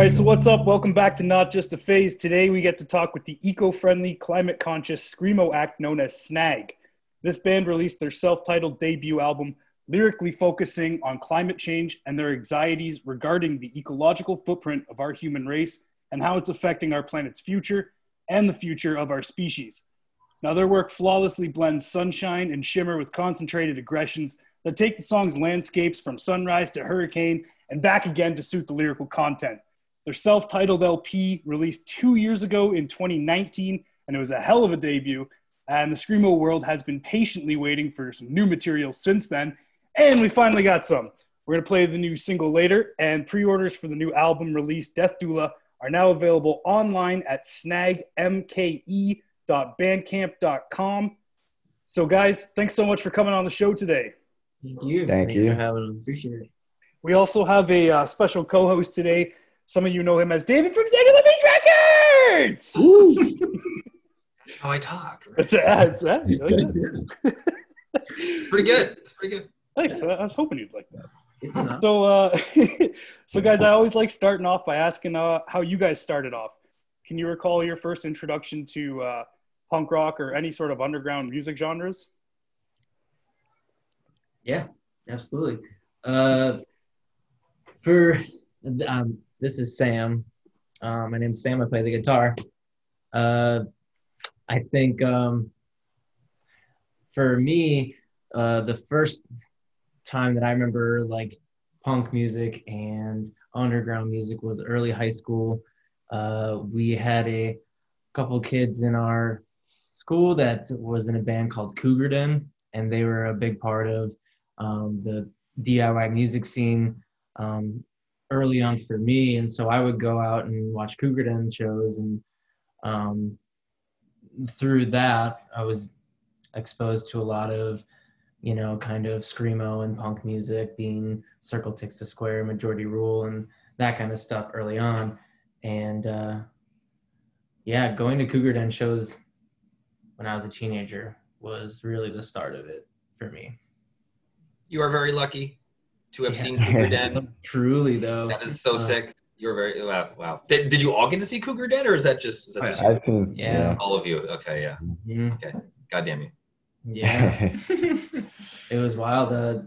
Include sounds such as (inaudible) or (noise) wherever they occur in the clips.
right, so what's up? Welcome back to Not Just a Phase. Today we get to talk with the eco friendly, climate conscious Screamo act known as Snag. This band released their self titled debut album, lyrically focusing on climate change and their anxieties regarding the ecological footprint of our human race and how it's affecting our planet's future and the future of our species. Now, their work flawlessly blends sunshine and shimmer with concentrated aggressions that take the song's landscapes from sunrise to hurricane and back again to suit the lyrical content. Their self titled LP released two years ago in 2019, and it was a hell of a debut. And the Screamo world has been patiently waiting for some new material since then, and we finally got some. We're going to play the new single later, and pre orders for the new album release, Death Doula, are now available online at snagmke.bandcamp.com. So, guys, thanks so much for coming on the show today. Thank you. Thank Thanks you. for having us. Appreciate it. We also have a uh, special co host today. Some of you know him as David from Zegema Beach Records. How I talk. Right? It's, uh, it's, uh, you like? It's pretty good. It's pretty good. Thanks. I I was hoping you'd like that. It's. So, uh, (laughs) so guys, I always like starting off by asking uh, how you guys started off. Can you recall your first introduction to uh, punk rock or any sort of underground music genres? Yeah, absolutely. Uh, for um, this is Sam. Uh, my name's Sam. I play the guitar. Uh, I think um, for me, uh, the first time that I remember like punk music and underground music was early high school. Uh, we had a couple kids in our school that was in a band called Cougar Den, and they were a big part of um, the DIY music scene um, early on for me. And so I would go out and watch Cougar Den shows, and um, through that, I was exposed to a lot of, you know, kind of screamo and punk music, being Circle Takes the Square, Majority Rule, and that kind of stuff early on. And uh, yeah, going to Cougar Den shows when I was a teenager was really the start of it for me. You are very lucky to have Yeah. seen Cougar (laughs) Den. Truly, though. That is so Uh, sick. You're very wow. wow. Did, did you all get to see Cougar Den, or is that just is that just I've seen. Yeah. all of you? Okay, yeah. mhm, God damn you. Yeah. (laughs) it was wild. Uh,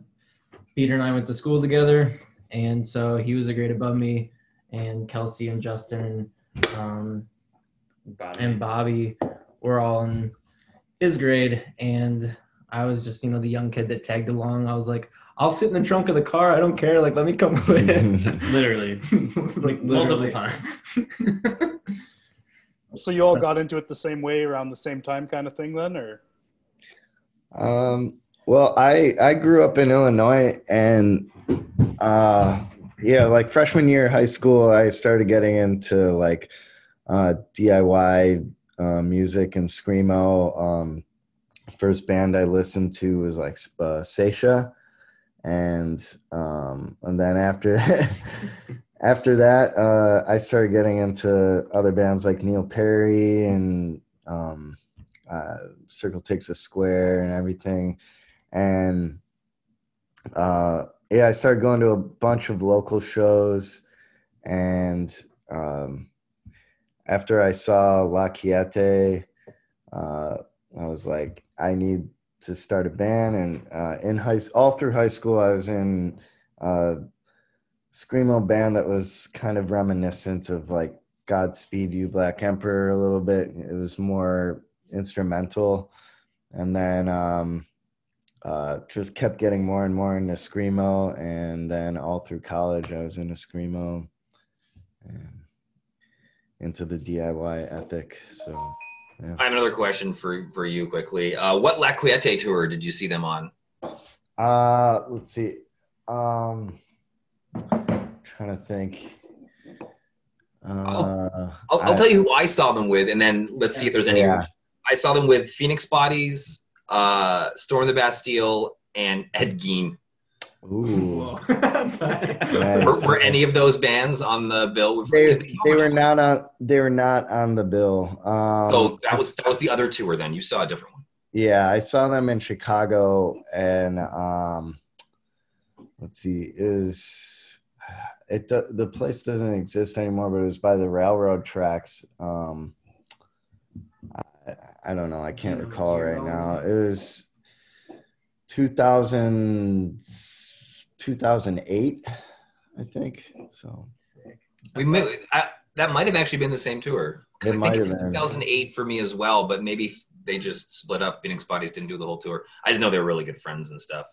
Peter and I went to school together, and so he was a grade above me, and Kelsey and Justin and, um, and Bobby were all in his grade, and I was just you know the young kid that tagged along. I was like, I'll sit in the trunk of the car. I don't care. Like, let me come with. (laughs) Literally, (laughs) like multiple times. (laughs) So you all got into it the same way around the same time, kind of thing, then, or Um, well, I I grew up in Illinois, and uh, yeah, like freshman year of high school, I started getting into like uh, DIY uh, music and screamo. Um, first band I listened to was like uh, Saetia, and um, and then after (laughs) after that, uh, I started getting into other bands like Neil Perry and um, uh, Circle Takes a Square and everything. And uh, yeah, I started going to a bunch of local shows. And um, after I saw La Quiete, uh, I was like, I need to start a band. And uh, in high, all through high school, I was in a screamo band that was kind of reminiscent of like Godspeed You Black Emperor a little bit. It was more instrumental and then um, uh, just kept getting more and more into screamo and then all through college i was into screamo and into the diy ethic so I have another question for for you quickly. Uh, what La Quiete tour did you see them on? uh let's see um trying to think uh I'll, I'll I- tell you who I saw them with, and then let's see if there's any. Yeah. I saw them with Phoenix Bodies, uh, Storm the Bastille, and Ed Gein. ooh (laughs) Nice. Were, were any of those bands on the bill? With, they, 'cause they were were not on they were not on the bill um Oh, that was that was the other tour. Then you saw a different one. Yeah, I saw them in Chicago, and um, let's see, it was it the place doesn't exist anymore, but it was by the railroad tracks. Um, I, I don't know. I can't recall right now. It was 2000, 2008, I think. So We may, I, that might have actually been the same tour. It I might think it have was been. 2008 for me as well, but maybe they just split up. Phoenix Bodies didn't do the whole tour. I just know they were really good friends and stuff.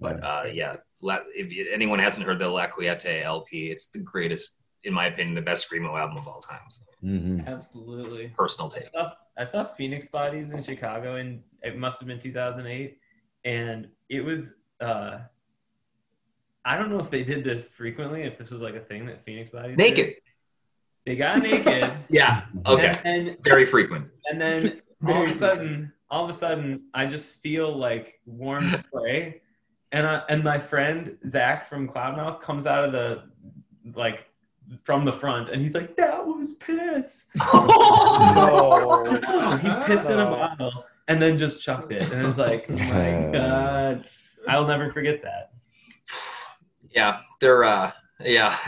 But uh, yeah, La- if you, anyone hasn't heard the La Quiete LP, it's the greatest, in my opinion, the best screamo album of all time. So, mhm. Absolutely. personal take. saw- I saw Phoenix Bodies in Chicago, and it must have been 2008, and it was. uh I don't know if they did this frequently, if this was like a thing that Phoenix Bodies did. Naked. They got naked. (laughs) Yeah. Okay. And, Very frequent. and then (laughs) all of a sudden, all of a sudden, I just feel like warm spray, and I, and my friend Zach from Cloudmouth comes out of the like from the front, and he's like, "That was piss." (laughs) No. he pissed in a bottle and then just chucked it, and it was like, "Oh my god!" I'll never forget that. Yeah, they're uh, yeah. (laughs)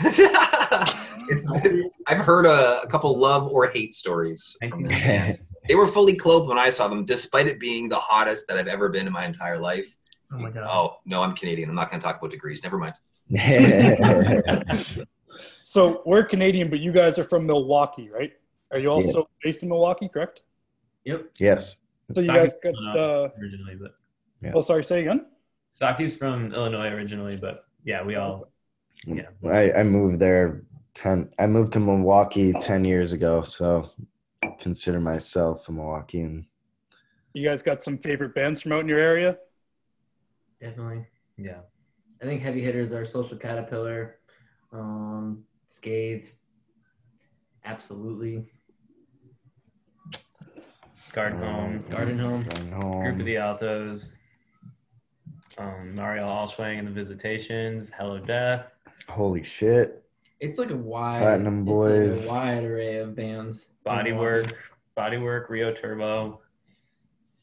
I've heard a, a couple love or hate stories from them. They were fully clothed when I saw them, despite it being the hottest that I've ever been in my entire life. Oh my god! Oh no, I'm Canadian. I'm not going to talk about degrees. Never mind. (laughs) So we're Canadian, but you guys are from Milwaukee, right? Are you also based in Milwaukee, correct? Yep. yes. So you guys got. Uh, originally, but oh, sorry. Say again. Saki's from Illinois originally, but yeah, we all Yeah. I, I moved there 10 I moved to Milwaukee 10 years ago, so consider myself a Milwaukeean. You guys got some favorite bands from out in your area? Definitely. yeah. I think heavy hitters are Social Caterpillar, um, Scathed. Absolutely. Garden Home, Garden Home. Garden Home. Group of the Altos, um, Marielle Allschwang and the Visitations, Hello Death. Holy shit. It's like a wide Platinum it's Boys. like a wide array of bands. in Bodywork, Bodywork, Rio Turbo,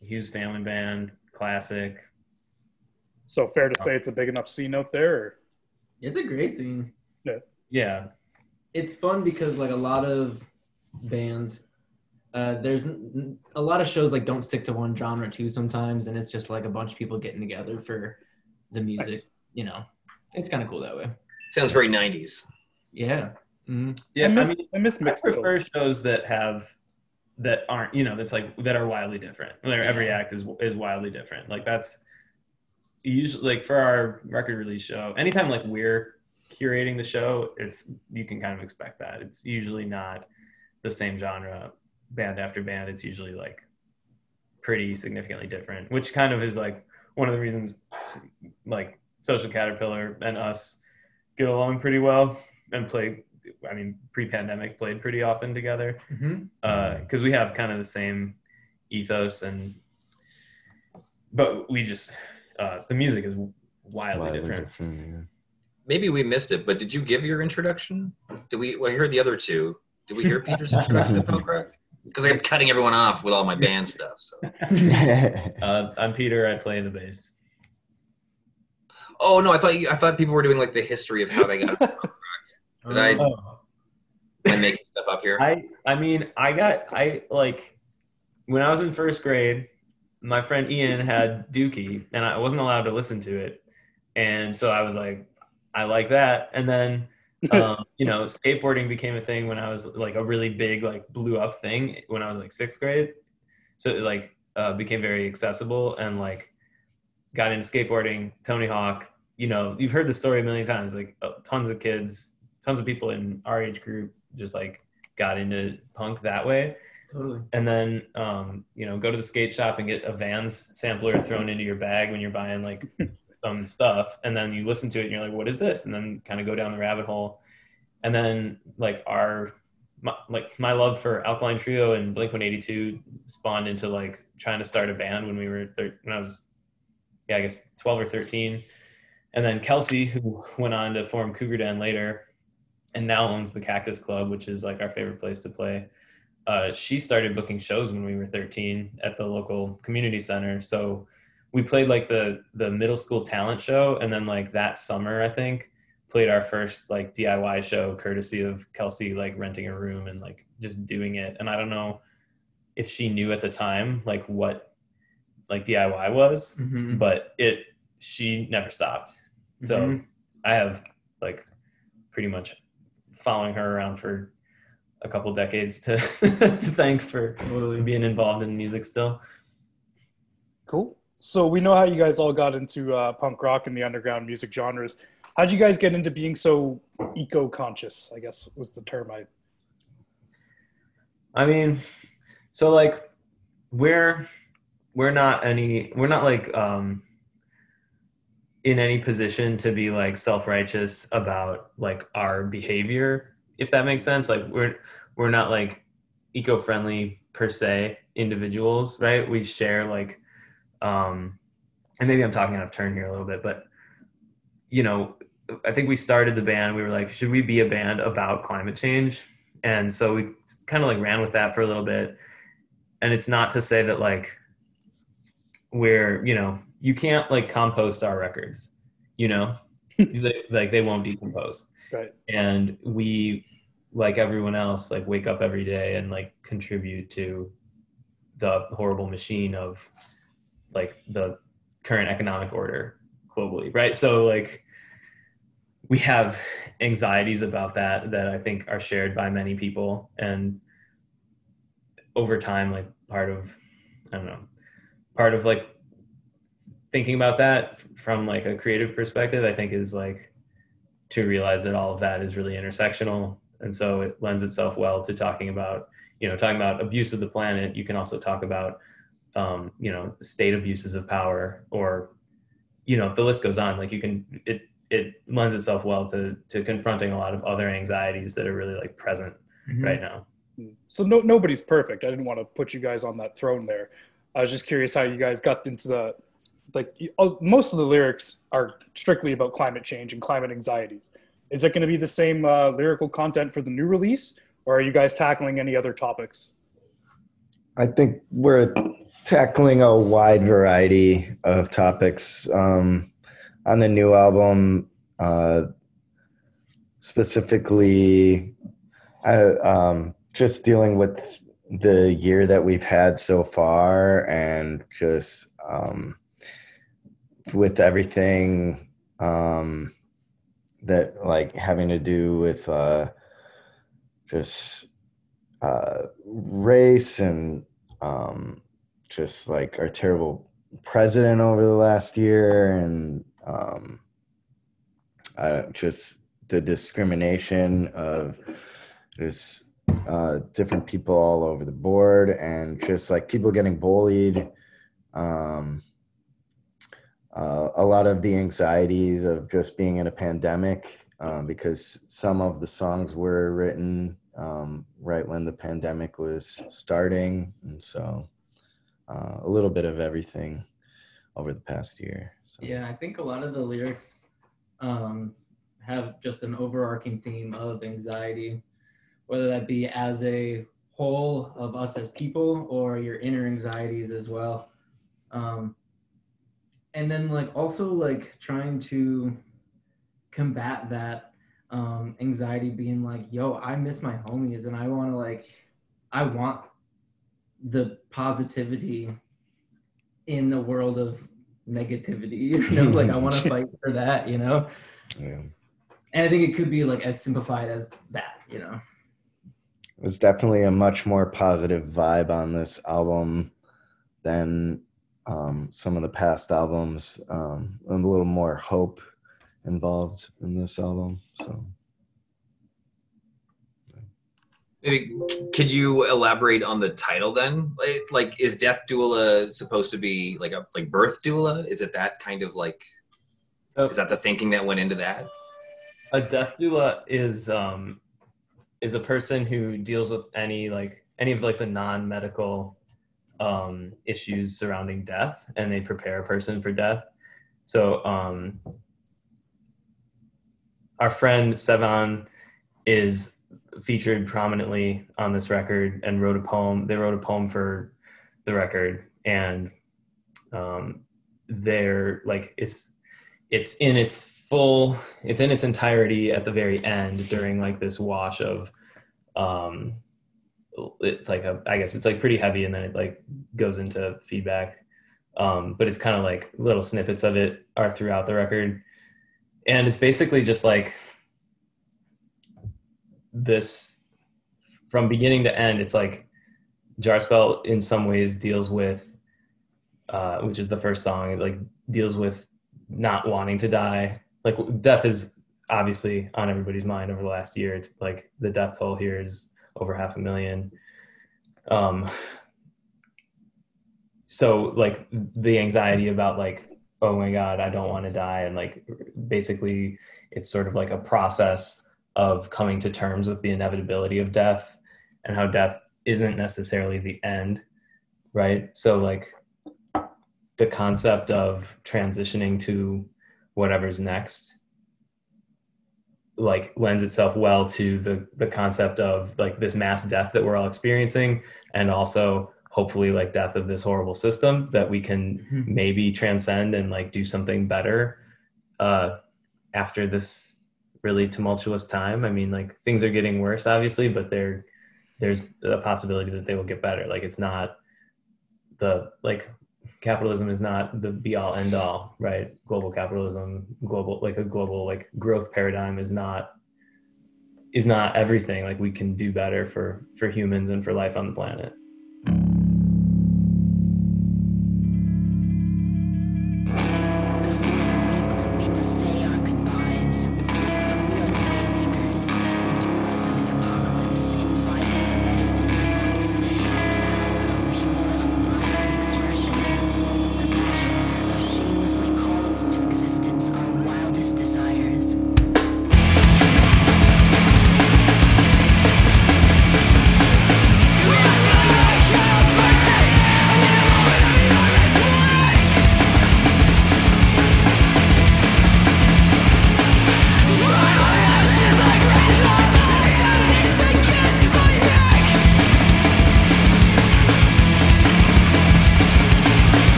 Hughes Family Band, Classic. So fair to say it's a big enough scene out there. Or? It's a great scene. Yeah. Yeah, It's fun because like a lot of bands, uh, there's a lot of shows like don't stick to one genre too sometimes, and it's just like a bunch of people getting together for the music. Nice. You know, it's kind of cool that way. Sounds very 90s. Yeah. hmm yeah. I miss I mean, I miss I mixed prefer bills. shows that have that aren't you know that's like that are wildly different. Where every act is is wildly different. Like that's usually like for our record release show. Anytime like we're curating the show, it's you can kind of expect that. It's usually not the same genre band after band. It's usually like pretty significantly different, which kind of is like one of the reasons like Social Caterpillar and us get along pretty well and play. I mean, pre-pandemic played pretty often together because we have kind of the same ethos and but we just uh, the music is wildly, Wildly different. different, Maybe we missed it, but did you give your introduction? Did we? Well, I heard the other two. Did we hear Peter's introduction to (laughs) Punk Rock? Because I was cutting everyone off with all my band stuff. So. (laughs) Uh, I'm Peter. I play in the bass. Oh no, I thought you, I thought people were doing like the history of how they got. (laughs) Did I- Oh. Am I making stuff up here? I I mean I got I like when I was in first grade, my friend Ian had Dookie and I wasn't allowed to listen to it, and so I was like, I like that, and then (laughs) um, you know skateboarding became a thing when I was like a really big like blew up thing when I was like sixth grade, so it like uh, became very accessible and like got into skateboarding, Tony Hawk. You know, you've heard the story a million times. Like uh, tons of kids, tons of people in our age group just like got into punk that way Totally. and then um, you know go to the skate shop and get a Vans sampler thrown into your bag when you're buying like (laughs) some stuff, and then you listen to it and you're like, what is this? And then kind of go down the rabbit hole, and then like our my, like my love for Alkaline Trio and Blink 182 spawned into like trying to start a band when we were thir- when I was yeah I guess 12 or 13, and then Kelsey who went on to form Cougar Den later, and now owns the Cactus Club, which is like our favorite place to play uh, she started booking shows when we were 13 at the local community center. So we played like the the middle school talent show, and then like that summer, I think played our first like DIY show courtesy of Kelsey like renting a room and like just doing it. And I don't know if she knew at the time like what like DIY was, Mhm. but it she never stopped. So Mhm. I have like pretty much following her around for a couple decades to (laughs) to thank for Totally. being involved in music still. Cool. So we know how you guys all got into uh, punk rock and the underground music genres. How'd you guys get into being so eco-conscious? I guess was the term I. I mean, so like we're we're not any we're not like um in any position to be like self-righteous about like our behavior if that makes sense like we're we're not like eco-friendly per se individuals right we share like um and maybe i'm talking out of turn here a little bit but you know i think we started the band we were like should we be a band about climate change? And so we kind of like ran with that for a little bit. And it's not to say that like we're you know you can't like compost our records you know? (laughs) They- like they won't decompose. Right. and we like everyone else like wake up every day and like contribute to the horrible machine of like the current economic order globally right? So like we have anxieties about that that i think are shared by many people. And over time like part of i don't know part of like thinking about that from like a creative perspective i think is like to realize that all of that is really intersectional. And so it lends itself well to talking about you know talking about abuse of the planet. You can also talk about um, you know state abuses of power or you know the list goes on like you can it it lends itself well to to confronting a lot of other anxieties that are really like present Mhm. right now So no, nobody's perfect. I didn't want to put you guys on that throne there. I was just curious how you guys got into the like. oh, Most of the lyrics are strictly about climate change and climate anxieties. Is it going to be the same uh, lyrical content for the new release, or are you guys tackling any other topics? I think we're tackling a wide variety of topics um, on the new album. Uh, specifically, um, just dealing with the year that we've had so far, and just um, with everything um, that like having to do with uh, just uh, race and um, just like our terrible president over the last year and um, uh, just the discrimination of just uh, different people all over the board and just like people getting bullied. Um, uh, a lot of the anxieties of just being in a pandemic um, because some of the songs were written um, right when the pandemic was starting, and so uh, a little bit of everything over the past year. So. Yeah, I think a lot of the lyrics um, have just an overarching theme of anxiety, whether that be as a whole of us as people or your inner anxieties as well. Um, and then like also like trying to combat that um, anxiety being like, yo, I miss my homies and I want to like, I want the positivity in the world of negativity, (laughs) you know, (laughs) like I want to fight for that, you know? Yeah. And I think it could be like as simplified as that, you know? There's definitely a much more positive vibe on this album than um, some of the past albums. Um, a little more hope involved in this album. So. Maybe could you elaborate on the title then? Like, like is Death Doula supposed to be like a like birth doula? Is it that kind of like? Is that the thinking that went into that? a death doula is um is a person who deals with any like any of like the non-medical um issues surrounding death and they prepare a person for death so um our friend Sevan is featured prominently on this record and wrote a poem. They wrote a poem for the record and um they're like it's it's in its full it's in its entirety at the very end during like this wash of um it's like a i guess it's like pretty heavy and then it like goes into feedback. Um but it's kind of like little snippets of it are throughout the record. And it's basically just like this from beginning to end it's like jarspell in some ways deals with uh which is the first song like deals with not wanting to die. Like death is obviously on everybody's mind over the last year. It's like the death toll here is over half a million. Um so like the anxiety about like oh my god i don't want to die and like basically it's sort of like a process of coming to terms with the inevitability of death and how death isn't necessarily the end right so like the concept of transitioning to whatever's next like lends itself well to the the concept of like this mass death that we're all experiencing and also hopefully like death of this horrible system that we can Mhm. maybe transcend and like do something better uh after this really tumultuous time. I mean like things are getting worse obviously but there there's a possibility that they will get better. Like it's not the like capitalism is not the be all end all right? Global capitalism global like a global like growth paradigm is not is not everything. Like we can do better for for humans and for life on the planet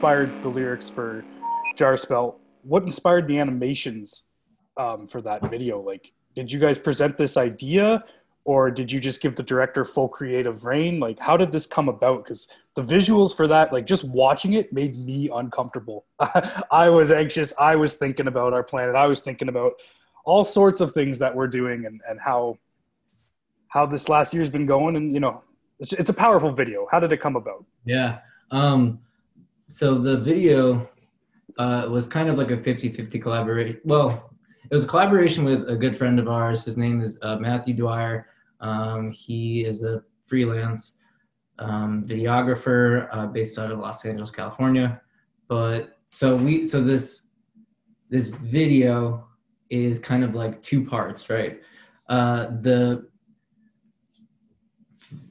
inspired the lyrics for Jar Spell. What inspired the animations um, for that video? Like, did you guys present this idea, or did you just give the director full creative reign? Like, how did this come about? Because the visuals for that, like, just watching it made me uncomfortable. (laughs) I was anxious. I was thinking about our planet. I was thinking about all sorts of things that we're doing and, and how how this last year's been going. And you know, it's, it's a powerful video. How did it come about? Yeah. Um, so the video uh, was kind of like a 50-50 collaboration. Well, it was a collaboration with a good friend of ours. His name is uh, Matthew Dwyer. Um, he is a freelance um, videographer uh, based out of Los Angeles, California. But so we so this this video is kind of like two parts, right? Uh, the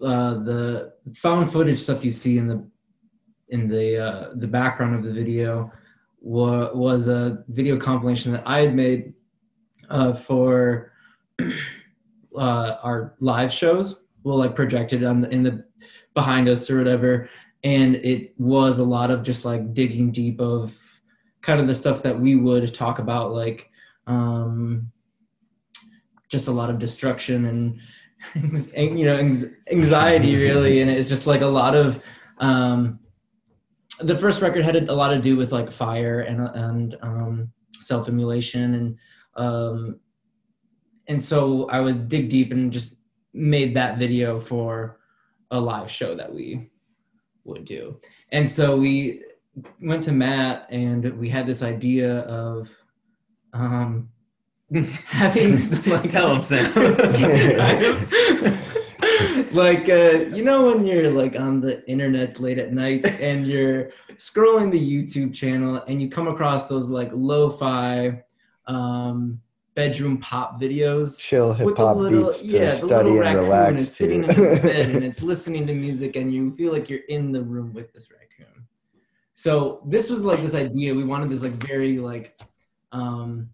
uh, the found footage stuff you see in the in the uh, the background of the video wa- was a video compilation that I had made uh, for (clears throat) uh, our live shows. We'll like project it on the, in the behind us or whatever, and it was a lot of just like digging deep of kind of the stuff that we would talk about, like um, just a lot of destruction and (laughs) you know anxiety really, and it's just like a lot of. Um, the first record had a lot to do with like fire and and um, self emulation and um, and so I would dig deep and just made that video for a live show that we would do. And so we went to Matt and we had this idea of um, (laughs) having this like Tell him, Sam. (laughs) kind (laughs) of- like uh, you know when you're like on the internet late at night and you're scrolling the YouTube channel and you come across those like lo-fi um, bedroom pop videos Chill hip hop beats to yeah the study little and raccoon relax is sitting to. in (laughs) his bed and it's listening to music and you feel like you're in the room with this raccoon. So this was like this idea we wanted this like very like um,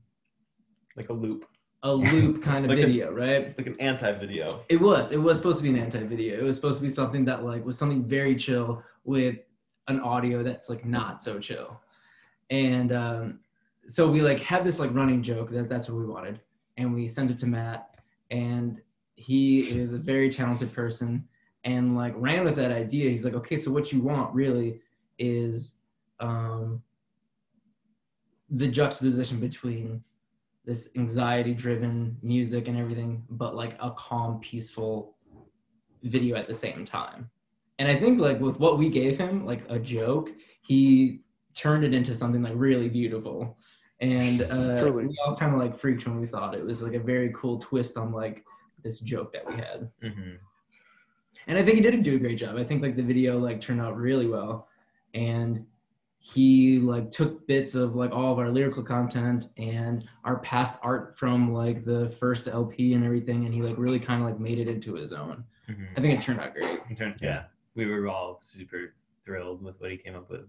like a loop, a loop (laughs) kind of Like a- video, right? like an anti-video. It was. It was supposed to be an anti-video. It was supposed to be something that like was something very chill with an audio that's like not so chill. And um, so we like had this like running joke that that's what we wanted, and we sent it to Matt, and he is a very talented person, and like ran with that idea. He's like, okay, so what you want really is um, the juxtaposition between this anxiety driven music and everything, but like a calm, peaceful video at the same time. And I think like with what we gave him, like a joke, he turned it into something like really beautiful. And uh, we all kind of like freaked when we saw it. It was like a very cool twist on like this joke that we had. hmm And I think he did do a great job. I think like the video like turned out really well. And he like took bits of like all of our lyrical content and our past art from like the first LP and everything and he like really kind of like made it into his own. hmm I think it turned out great. In turn, yeah, we were all super thrilled with what he came up with.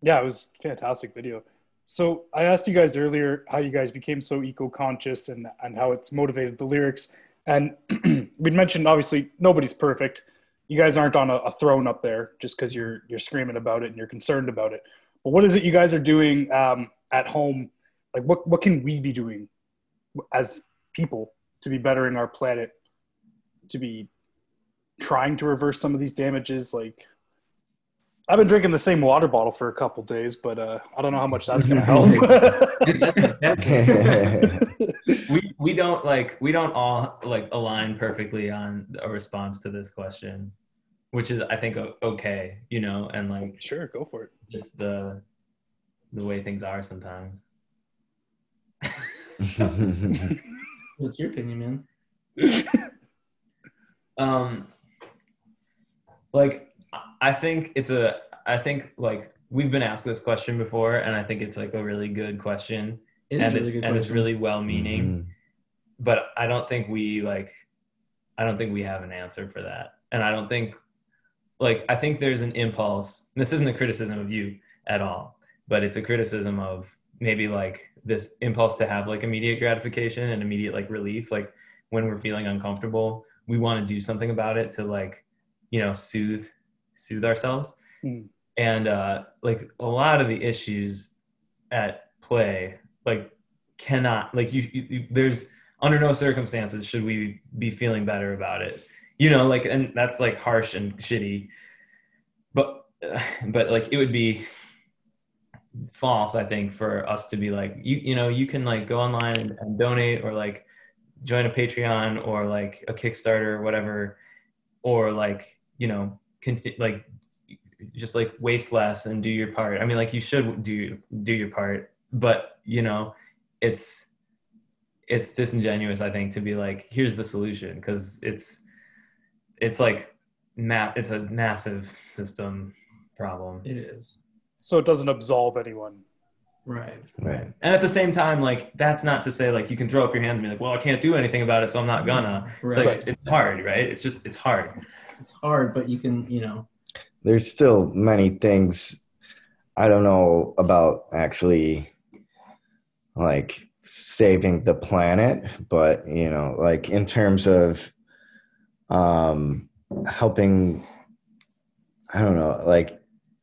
Yeah, it was a fantastic video. So I asked you guys earlier how you guys became so eco-conscious and, and how it's motivated the lyrics. And (clears throat) we'd mentioned obviously nobody's perfect. You guys aren't on a, a throne up there just because you're you're screaming about it and you're concerned about it. But what is it you guys are doing um, at home? Like what what can we be doing as people to be bettering our planet? To be trying to reverse some of these damages, like I've been drinking the same water bottle for a couple days, but uh, I don't know how much that's going (laughs) to help. (laughs) we we don't like we don't all like align perfectly on a response to this question which is i think okay you know and like sure, go for it. just the the way things are sometimes (laughs) What's your opinion, man? um like I- i think it's a i think like we've been asked this question before and i think it's like a really good question It is and a really it's good and it's really well meaning Mhm. but I don't think we like I don't think we have an answer for that. And I don't think like I think there's an impulse. This isn't a criticism of you at all, but it's a criticism of maybe like this impulse to have like immediate gratification and immediate like relief like when we're feeling uncomfortable, we want to do something about it to like, you know, soothe soothe ourselves. Mm. And uh like a lot of the issues at play like cannot like you, you, there's under no circumstances should we be feeling better about it you know like and that's like harsh and shitty but (sighs) but like it would be false i think for us to be like you you know you can like go online and, and donate or like join a patreon or like a kickstarter or whatever or like you know conti- like just like waste less and do your part i mean like you should do do your part but you know it's it's disingenuous i think to be like here's the solution because it's it's like ma- it's a massive system problem It is. so it doesn't absolve anyone. Right. Right. And at the same time, like that's not to say like you can throw up your hands and be like, well, I can't do anything about it, so I'm not gonna. It's Right. like it's hard, right? It's just it's hard. It's hard, but you can, you know. there's still many things I don't know about actually like saving the planet, but you know, like in terms of um helping I don't know, like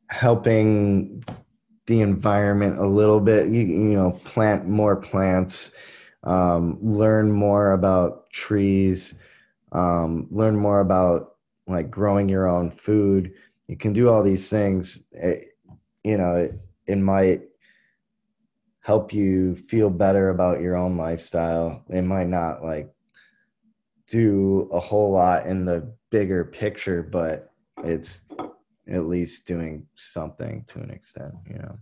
helping the environment a little bit, you, you know, plant more plants, um, learn more about trees, um, learn more about like growing your own food you can do all these things it, you know it, it might help you feel better about your own lifestyle it might not like do a whole lot in the bigger picture but it's at least doing something to an extent you know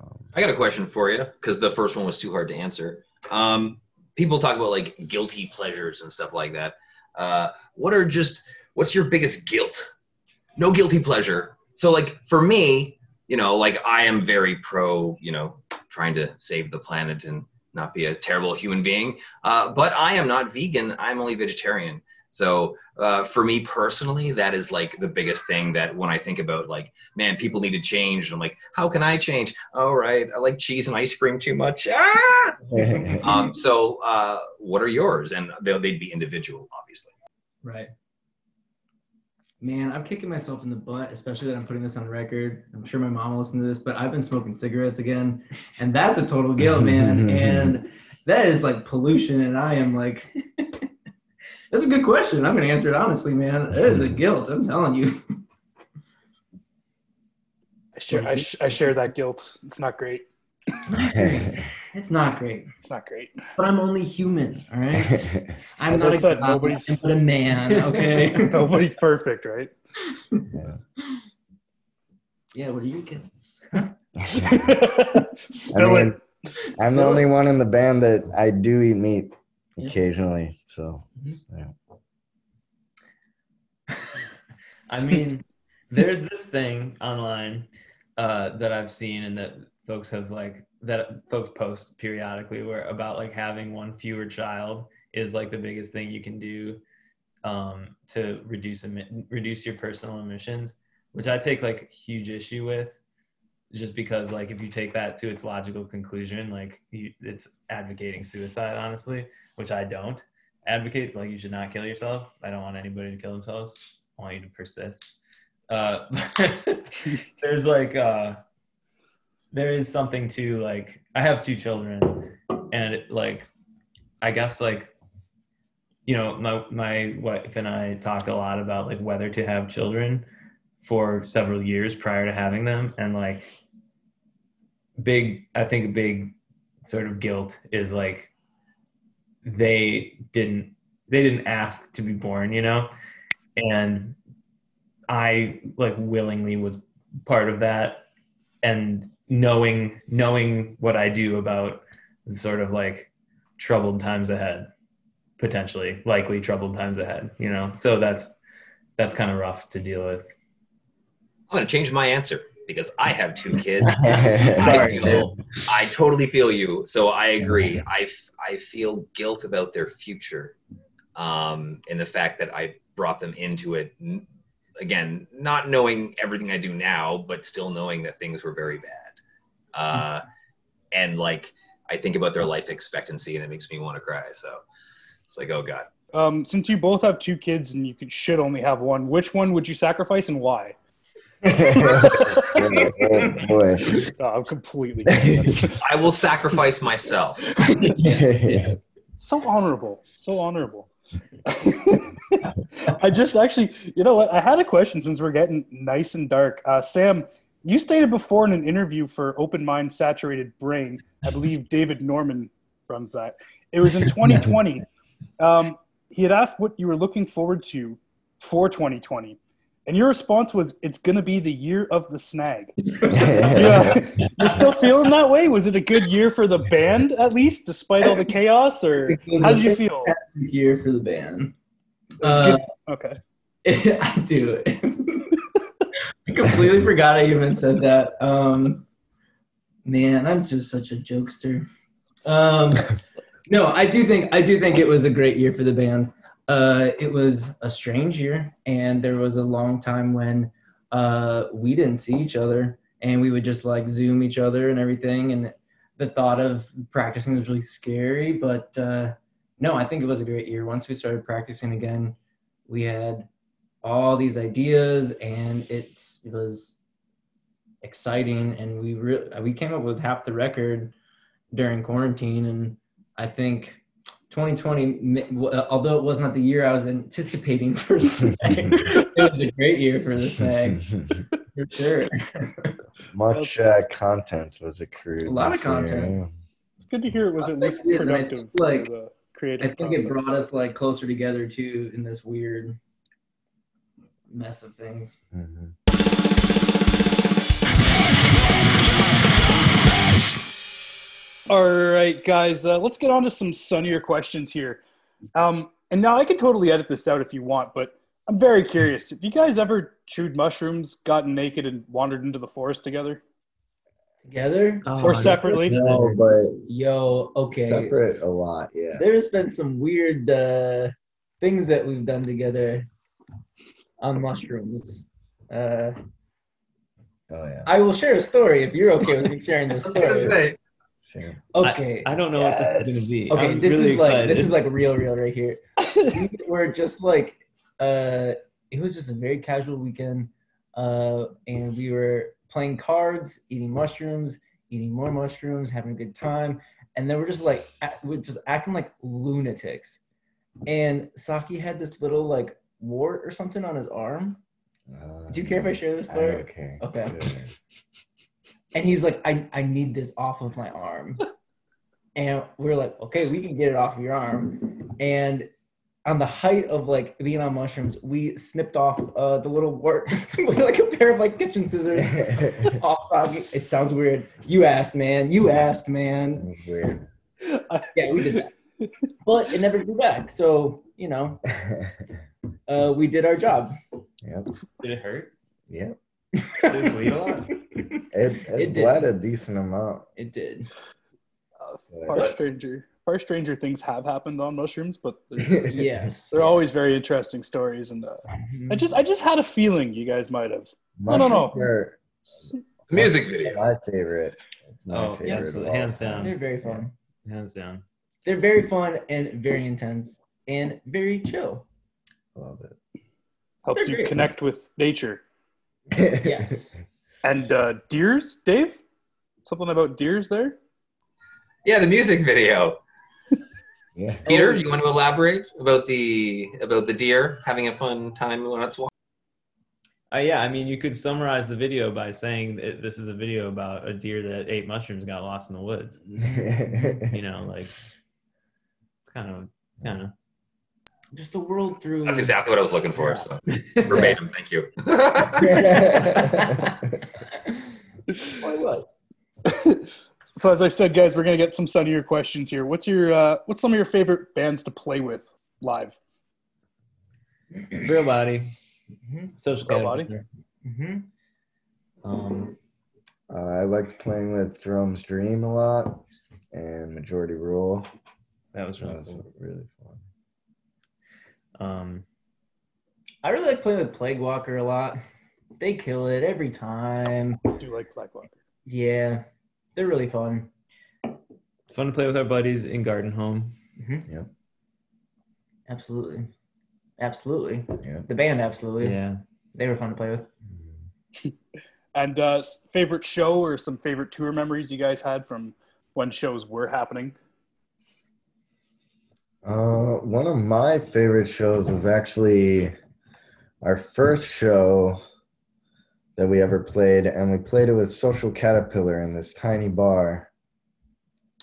um, I got a question for you because the first one was too hard to answer. Um, people talk about like guilty pleasures and stuff like that. Uh, what are just what's your biggest guilt? No guilty pleasure. So like for me, you know, like I am very pro, you know, trying to save the planet and not be a terrible human being. Uh, but I am not vegan. I'm only vegetarian. So uh, for me personally, that is like the biggest thing that when I think about like, man, people need to change. I'm like, how can I change? All right, I like cheese and ice cream too much. Ah! (laughs) Um, so uh, what are yours? And they'd be individual, obviously. Right. Man, I'm kicking myself in the butt, especially that I'm putting this on record. I'm sure my mom will listen to this, but I've been smoking cigarettes again, and that's a total guilt, man. (laughs) and that is like pollution, and I am like, (laughs) that's a good question. I'm gonna answer it honestly, man. It is a guilt. I'm telling you. I share, I, sh- I share that guilt. It's not great. It's not great. It's not great, It's not great. but I'm only human. All right. (laughs) I'm As not I a said, god, nobody's- but a man. Okay. (laughs) Nobody's perfect, right? yeah. (laughs) Yeah, What are your guilts? Spill I mean, it. i'm the only one in the band that i do eat meat Yeah. Occasionally so (laughs) I mean, there's this thing online uh, that I've seen and that folks have like that folks post periodically where about like having one fewer child is like the biggest thing you can do um, to reduce reduce your personal emissions, which I take like huge issue with, just because like if you take that to its logical conclusion, like you, it's advocating suicide, honestly, which I don't advocate. Like you should not kill yourself. I don't want anybody to kill themselves. I want you to persist. Uh, (laughs) there's like uh, there is something to like I have two children, and it, like I guess like you know my my wife and I talked a lot about like whether to have children for several years prior to having them, and like big I think a big sort of guilt is like they didn't they didn't ask to be born, you know, and I like willingly was part of that, and knowing knowing what I do about sort of like troubled times ahead, potentially likely troubled times ahead, you know. So that's that's kind of rough to deal with. I'm gonna change my answer because I have two kids. (laughs) Sorry, I, feel, I totally feel you. So I agree. I, f- I feel guilt about their future, um, and the fact that I brought them into it. n- Again, not knowing everything I do now, but still knowing that things were very bad. Uh, and like I think about their life expectancy, and it makes me want to cry. So it's like, oh god. Um, since you both have two kids and you could, should only have one, which one would you sacrifice and why? Oh boy. Oh, I'm completely I will sacrifice myself. (laughs) so honorable. So honorable. (laughs) I just actually, you know what? I had a question since we're getting nice and dark. Uh, Sam, you stated before in an interview for Open Mind Saturated Brain, I believe David Norman runs that. It was in (laughs) 2020. Um, he had asked what you were looking forward to for 2020. And your response was, it's going to be the year of the snag. (laughs) Yeah. (laughs) You're still feeling that way? Was it a good year for the band, at least, despite all the chaos? Or how did you feel? Here for the band. Uh. Okay. (laughs) I do. I completely forgot I even said that. Um, man, I'm just such a jokester. Um, no, I do think I do think it was a great year for the band. Uh, it was a strange year, and there was a long time when uh, we didn't see each other, and we would just like Zoom each other and everything. And the thought of practicing was really scary, but uh, no, I think it was a great year. Once we started practicing again, we had all these ideas, and it was exciting, and we re- we came up with half the record during quarantine, and I think 2020, although it was not the year I was anticipating (laughs) for Snag, it was a great year for the Snag for (laughs) sure. Much uh, content was accrued. A lot of this year, content. It's good to hear it was at least I productive think, like, the creative. I creative think it brought us like closer together too in this weird mess of things. yeah. All right, guys, uh, let's get on to some sunnier questions here. Um, and now I can totally edit this out if you want, but I'm very curious. Have you guys ever chewed mushrooms, gotten naked, and wandered into the forest together? Together? or separately? No, but Yo, okay. separate a lot. Yeah. There's been some weird uh, things that we've done together on mushrooms. Uh, Oh yeah. I will share a story if you're okay with me sharing (laughs) I this was gonna story. Say, Okay. I don't know what this is gonna be. Okay, I'm this really is like excited. this is like real, real right here. (laughs) we were just like, uh, it was just a very casual weekend, uh, and we were playing cards, eating mushrooms, eating more mushrooms, having a good time, and then we're just like, we're just acting like lunatics. And Saki had this little like wart or something on his arm. Uh, Do you care if I share this I story? don't care. Okay. Sure. And he's like, I, I need this off of my arm. (laughs) and we're like, okay, we can get it off your arm. And on the height of like being on mushrooms, we snipped off uh, the little wart (laughs) with like a pair of like kitchen scissors (laughs) off socket. It sounds weird. You asked, man. You asked, man. That's weird. Yeah, we did that. But it never grew back. So, you know, uh, we did our job. yep. Did it hurt? Yep. Did it bleed a lot? It, (laughs) It it, did. bled a decent amount. It did. Far but- stranger, far stranger things have happened on mushrooms, but there's, (laughs) Yes. they're always very interesting stories. And uh, I just, I just had a feeling you guys might have. No, no, no. Mushrooms are music video. My favorite. It's my Oh, favorite. yeah, of absolutely. Hands down. They're very fun. Hands down. They're very fun and very intense and very chill. Love it. Helps They're you great. connect with nature. (laughs) Yes. And uh, deers, Dave? Something about deers there? Yeah, the music video. (laughs) yeah. Peter, you want to elaborate about the about the deer having a fun time when it's walking? Uh, yeah, I mean, you could summarize the video by saying that this is a video about a deer that ate mushrooms got lost in the woods. (laughs) You know, like kind of, kind of. Just the world through. That's exactly what I was looking for. So (laughs) verbatim, thank you. (laughs) Well, was. (laughs) So as I said, guys, we're gonna get some sunnier questions here. What's your uh, what's some of your favorite bands to play with live? Real body, Mhm, social Real Body? Caterpillar. mhm. Um, uh, I liked playing with Jerome's Dream a lot and Majority Rule. that was That really was cool. really fun. Um, I really like playing with Plague Walker a lot. They kill it every time. I do like Plague Walker. Yeah, they're really fun. it's fun to play with our buddies in Garden Home. Yeah. Absolutely. Absolutely. Yeah. The band, absolutely. Yeah. They were fun to play with. (laughs) And uh, favorite show or some favorite tour memories you guys had from when shows were happening? Uh, one of my favorite shows was actually our first show that we ever played, and we played it with Social Caterpillar in this tiny bar,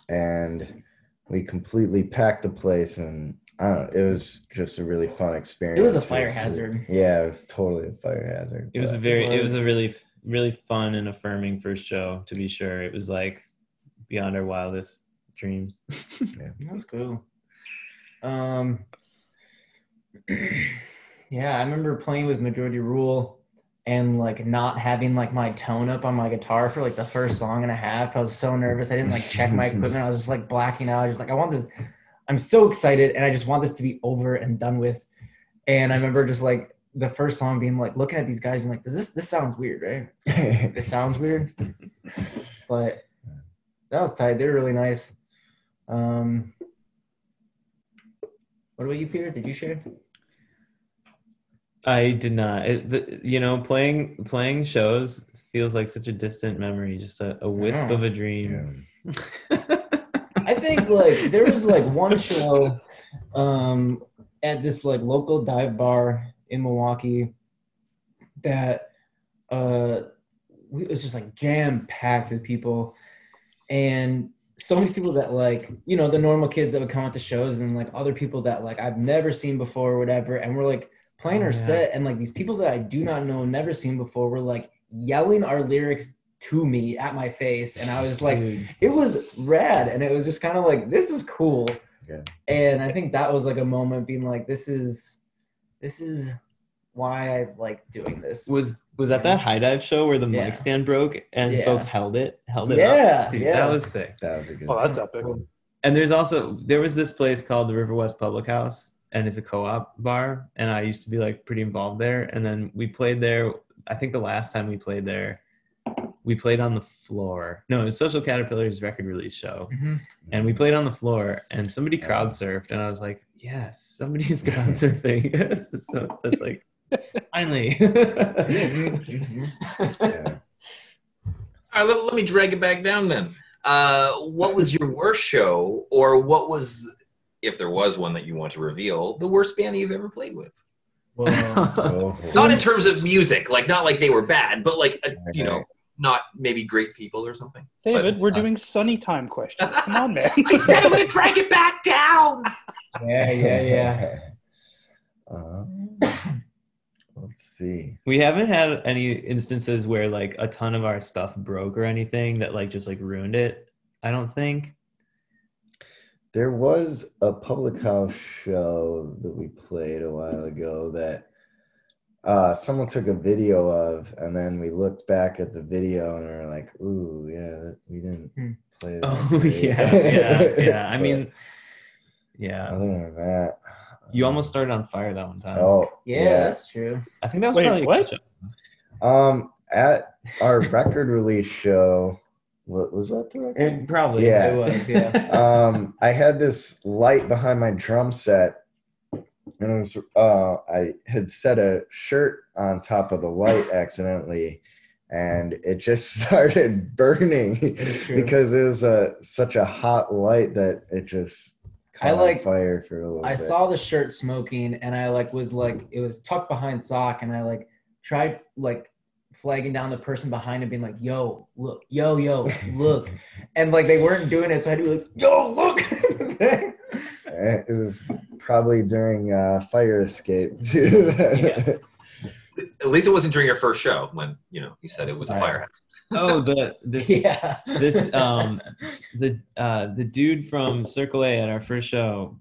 and we completely packed the place, and I don't know, it was just a really fun experience. It was a fire It's- hazard. Yeah, it was totally a fire hazard. It was a very, it was. was a really, really fun and affirming first show, to be sure. It was like beyond our wildest dreams. (laughs) That was cool. Um, (clears throat) yeah, I remember playing with Majority Rule and like not having like my tone up on my guitar for like the first song and a half. I was so nervous. I didn't like check my (laughs) equipment. I was just like blacking out. I was just like, I want this. I'm so excited and I just want this to be over and done with. And I remember just like the first song being like looking at these guys being like, Does this this sounds weird, right? (laughs) This sounds weird. But that was tight. They were really nice. Um what about you, Peter? Did you share? I did not. It, the, you know, playing playing shows feels like such a distant memory, just a, a wisp Yeah. of a dream. (laughs) I think like there was like one show um at this like local dive bar in Milwaukee that uh we- it was just like jam packed with people and so many people that like you know the normal kids that would come out to shows and then like other people that like I've never seen before or whatever and we're like playing Oh, our yeah. set and like these people that I do not know never seen before were like yelling our lyrics to me at my face and I was like Dude, it was rad and it was just kind of like this is cool Yeah. and i think that was like a moment being like this is this is why i like doing this was was that that high dive show where the Yeah. mic stand broke and Yeah. folks held it held it Yeah, up? Dude, yeah. that was sick. that was a good. Oh, that's epic. And there's also there was this place called the River West Public House, and it's a co-op bar, and I used to be like pretty involved there. And then we played there. I think the last time we played there, we played on the floor. No, it was Social Caterpillar's record release show, Mhm. and we played on the floor, and somebody Yeah. crowd surfed, and I was like, yes, somebody's crowd (laughs) surfing. (laughs) that's, so- that's like finally. (laughs) yeah. All right, let, let me drag it back down then. Uh, what was your worst show, or what was, if there was one that you want to reveal, the worst band that you've ever played with? well, (laughs) Oh. Not in terms of music, like not like they were bad, but like uh, you know, not maybe great people or something. David, But, we're uh, doing sunny time questions. (laughs) Come on, man. I said I'm gonna drag it back down. yeah yeah yeah Uh, let's see. we haven't had any instances where like a ton of our stuff broke or anything that like just like ruined it. I don't think. There was a public house show that we played a while ago that uh, someone took a video of, and then we looked back at the video and we were like, "Ooh, yeah, we didn't Hmm. play." (laughs) That Oh great." yeah, yeah, yeah. I (laughs) mean, yeah. other than that, You almost started on fire that one time. Oh yeah that's true I think that was Wait, probably a what? Um, at our record release show, what was that the record? It probably. Yeah. it was yeah (laughs) um, I had this light behind my drum set, and it was uh, I had set a shirt on top of the light accidentally, and it just (laughs) started burning because it was a such a hot light that it just I like- on fire for a little I bit. saw the shirt smoking and I like was like it was tucked behind sock and I like tried like flagging down the person behind and being like, yo, look, yo, yo, look. (laughs) and like they weren't doing it, so I had to be like, yo, look. (laughs) Eh, It was probably during uh, fire escape (laughs) too. Yeah. At least it wasn't during your first show when you know you said it was a Right. fire. Oh, the (laughs) this yeah. this (laughs) um the uh the dude from Circle A at our first show,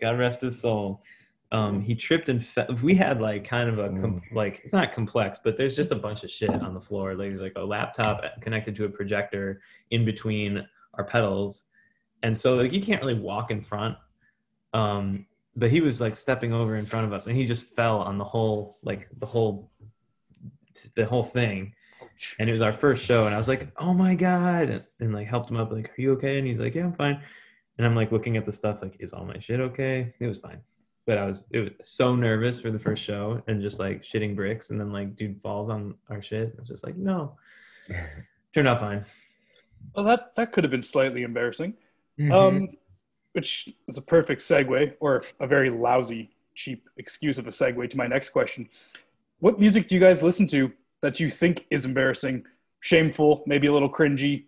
God rest his soul. Um, he tripped and fe- we had like kind of a com- like it's not complex, but there's just a bunch of shit on the floor. Like there's like a laptop connected to a projector in between our pedals, and so like you can't really walk in front. Um, but he was like stepping over in front of us, and he just fell on the whole like the whole the whole thing and it was our first show and i was like oh my god and, and like helped him up like are you okay? And he's like yeah i'm fine. And i'm like looking at the stuff like is all my shit okay? It was fine. But i was it was so nervous for the first show and just like shitting bricks and then like dude falls on our shit. I was just like no. (laughs) Turned out fine. Well, that that could have been slightly embarrassing. Mhm. Um, which is a perfect segue, or a very lousy, cheap excuse of a segue to my next question. What music do you guys listen to that you think is embarrassing, shameful, maybe a little cringy?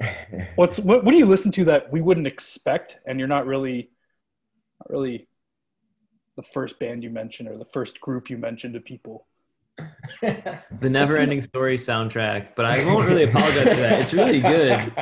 (laughs) What's what? What do you listen to that we wouldn't expect, and you're not really, not really, the first band you mentioned or the first group you mentioned to people? (laughs) the never ending story soundtrack but i won't really apologize for that it's really good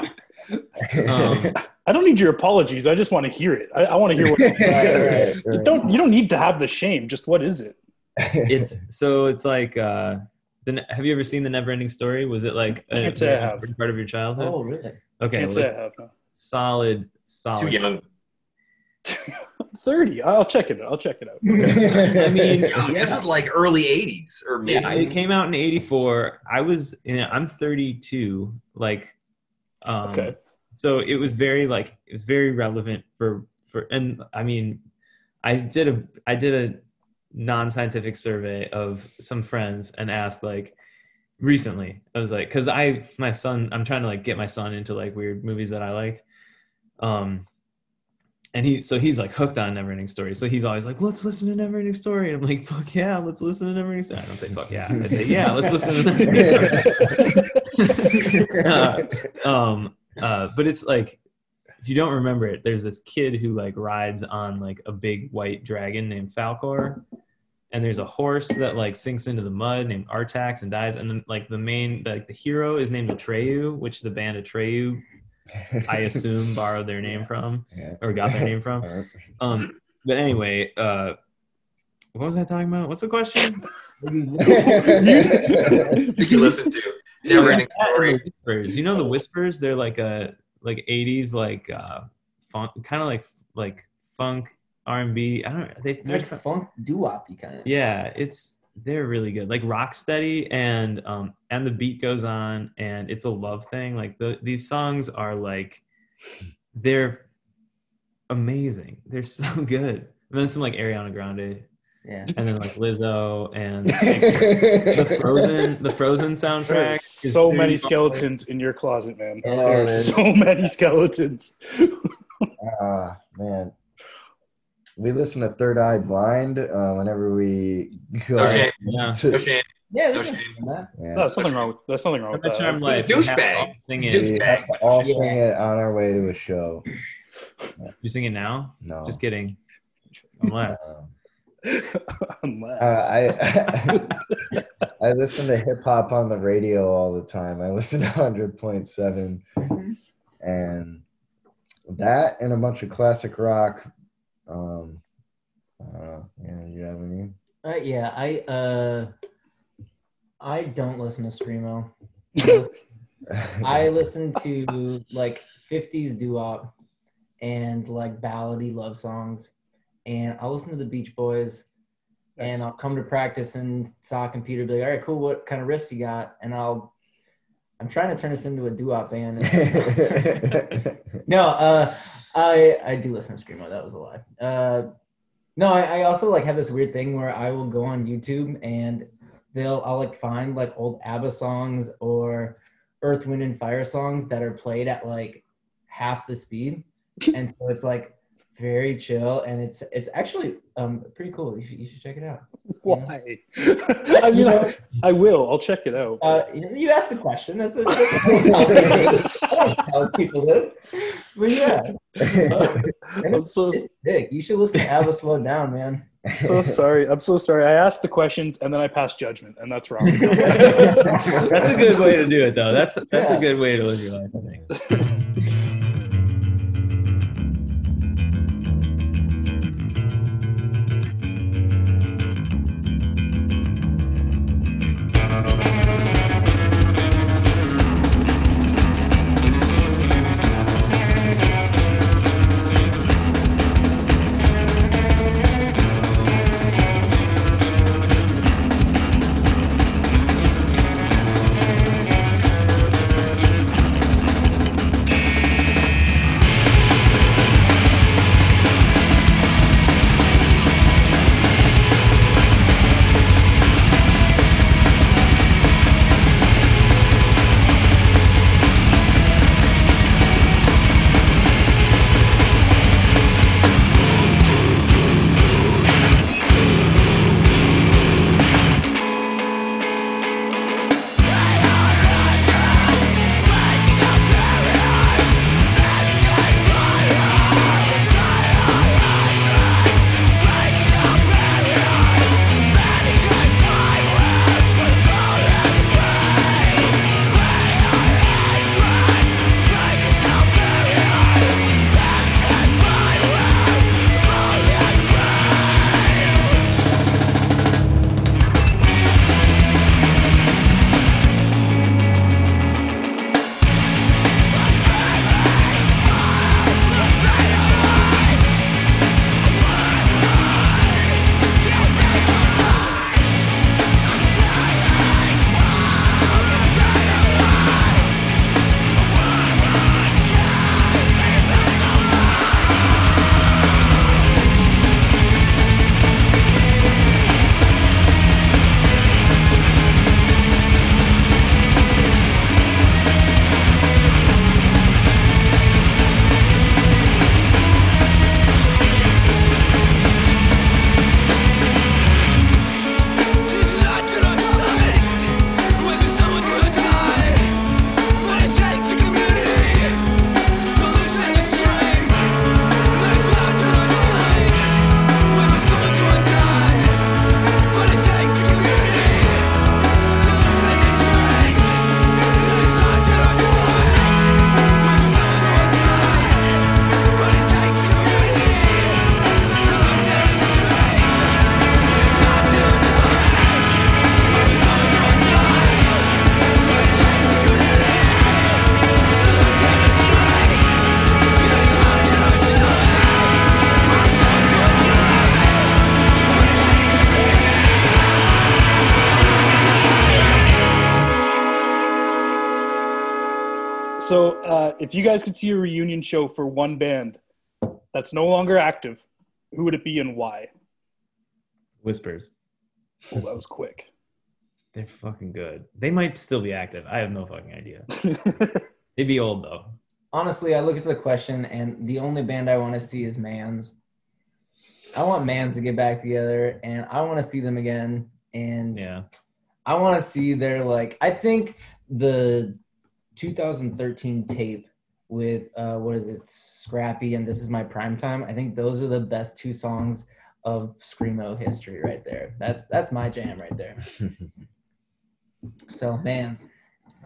um, (laughs) I don't need your apologies. I just want to hear it. I, I want to hear what. Right, You right. don't. You don't need to have the shame. Just what is it? it's so it's like uh the, have you ever seen the Never Ending Story? Was it like a Can't say I have. part of your childhood? Oh, really? okay, Can't well, say I have. No. solid, Too solid. young. (laughs) Thirty. I'll check it. out. I'll check it out. (laughs) I mean, Yeah, This is like early '80s or mid. Yeah, it came out in '84. I was, you know, I'm 32. Like, um, Okay. so it was very like it was very relevant for for and I mean, I did a I did a non-scientific survey of some friends and asked like recently I was like because I my son I'm trying to like get my son into like weird movies that I liked um and he so he's like hooked on Neverending Story. So he's always like let's listen to Neverending Story. And I'm like fuck yeah let's listen to Neverending Story. I don't say fuck yeah. I say yeah let's listen to Story. (laughs) Uh, um uh but it's like if you don't remember it there's this kid who like rides on like a big white dragon named Falkor and there's a horse that like sinks into the mud named artax and dies and then like the main like the hero is named atreyu which the band atreyu i (laughs) assume borrowed their name from Yeah. or got their name from (laughs) um but anyway uh what was i talking about what's the question Did you listen to Never Ending (laughs) Yeah, and Story? whispers. You know the whispers? They're like a like '80s like uh funk, kind of like like funk R and B. I don't. They, It's they're like fr- funk doo-wop kind of. yeah, it's they're really good. Like Rocksteady and um and the beat goes on and it's a love thing. Like the these songs are like they're amazing. They're so (laughs) good. And then some like Ariana Grande Yeah. and then like Lizzo and (laughs) like, the Frozen the Frozen soundtrack. So many skeletons in your closet, man. Oh, There's man. so many skeletons. (laughs) Ah, man. We listen to Third Eye Blind uh, whenever we go. No shame. Yeah. to- No shame. Yeah, No there's shame. wrong with that. yeah. No, there's nothing wrong. With, there's nothing wrong with How much I'm that. like He's a douchebag. all Sing He's it. a We have to all Yeah. sing it on our way to a show. You sing it now? No. Just kidding. (laughs) Unless. (laughs) Unless. uh, I (laughs) I listen to hip hop on the radio all the time. I listen to 100.7 Mhm. and that and a bunch of classic rock. Um, I don't know. Yeah, you have any? Uh, yeah, I uh, I don't listen to screamo. (laughs) I listen to like 50s doo-wop and like ballady love songs, and I'll listen to the Beach Boys, and I'll come to practice and Sock and Peter be like, "All right, cool. What kind of riffs you got?" And I'll, I'm trying to turn this into a doo-wop band. (laughs) no, uh, I I do listen to screamo. That was a lie. Uh, no, I, I also like have this weird thing where I will go on YouTube and they'll I'll like find like old ABBA songs or Earth, Wind, and Fire songs that are played at like half the speed, (laughs) and so it's like very chill and it's it's actually um pretty cool. You should you should check it out. Why? (laughs) I mean, I, I will. I'll check it out. Uh, you you asked the question. That's a, that's a (laughs) I don't tell people this, but yeah. (laughs) And I'm it's, so it's big. You should listen to ABBA Slow Down, man. so sorry. I'm so sorry. I asked the questions and then I passed judgment, and that's wrong. That's a good way to do it, though. That's that's Yeah. a good way to live your life, I think. If you guys could see a reunion show for one band that's no longer active, who would it be and why? Whispers. Oh, that was quick. (laughs) They're fucking good. They might still be active. I have no fucking idea. (laughs) They'd be old though. Honestly, I look at the question, and the only band I want to see is Mans. I want Mans to get back together, and I want to see them again. And Yeah. I want to see their like. I think the 2013 tape with uh, what is it, Scrappy and This Is My Prime Time. I think those are the best two songs of screamo history right there. That's that's my jam right there. So Mans.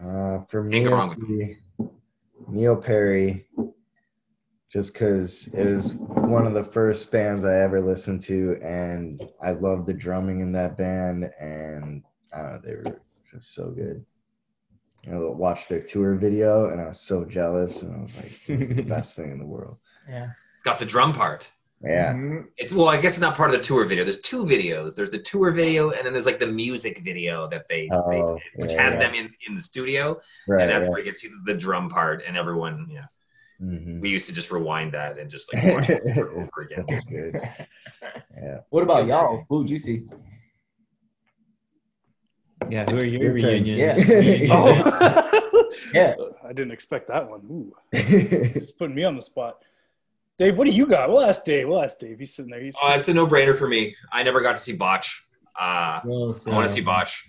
Uh, for me, wrong it'd be Neil Perry, just because it was one of the first bands I ever listened to, and I loved the drumming in that band, and I don't know, they were just so good. I watched their tour video, and I was so jealous, and I was like, "This is the (laughs) best thing in the world." Yeah. Got the drum part. Yeah, Mhm. It's well, I guess it's not part of the tour video. There's two videos. There's the tour video, and then there's like the music video that they, they Oh, did, which yeah, has yeah. them in, in the studio, right. and that's right. where you get to the drum part, and everyone, yeah. Mhm. We used to just rewind that and just like (laughs) watch it over over again. It's good. (laughs) Yeah. What about y'all? Who would you see? Yeah. Who are your Your reunion? Yeah. (laughs) reunion oh, (laughs) Yeah. I didn't expect that one. Ooh, (laughs) it's putting me on the spot. Dave, what do you got? We'll ask Dave. We'll ask Dave. He's sitting there. He's Oh, it's a no-brainer for me. I never got to see Botch. Uh, Well, I want to see Botch.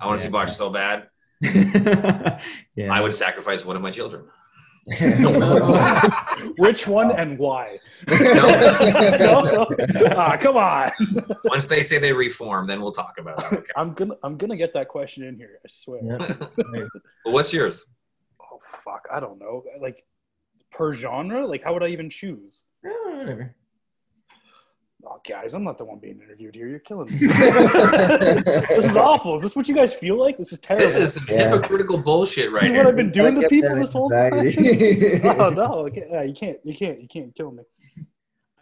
I want to Yeah. see Botch so bad. yeah. I would sacrifice one of my children. (laughs) Which one and why? no. (laughs) ah, come on. Once they say they reform, then we'll talk about it. Okay. I'm gonna I'm gonna get that question in here. I swear. Yeah. (laughs) Well, what's yours? Oh fuck, I don't know. Like per genre, like how would I even choose? Eh, Whatever. Oh, guys, I'm not the one being interviewed here. You're killing me. (laughs) this is awful. Is this what you guys feel like? This is terrible. This is some Yeah. hypocritical bullshit right This is here. what I've been doing to people this whole time. anxiety. (laughs) (laughs) oh no, you can't, you can't, you can't kill me.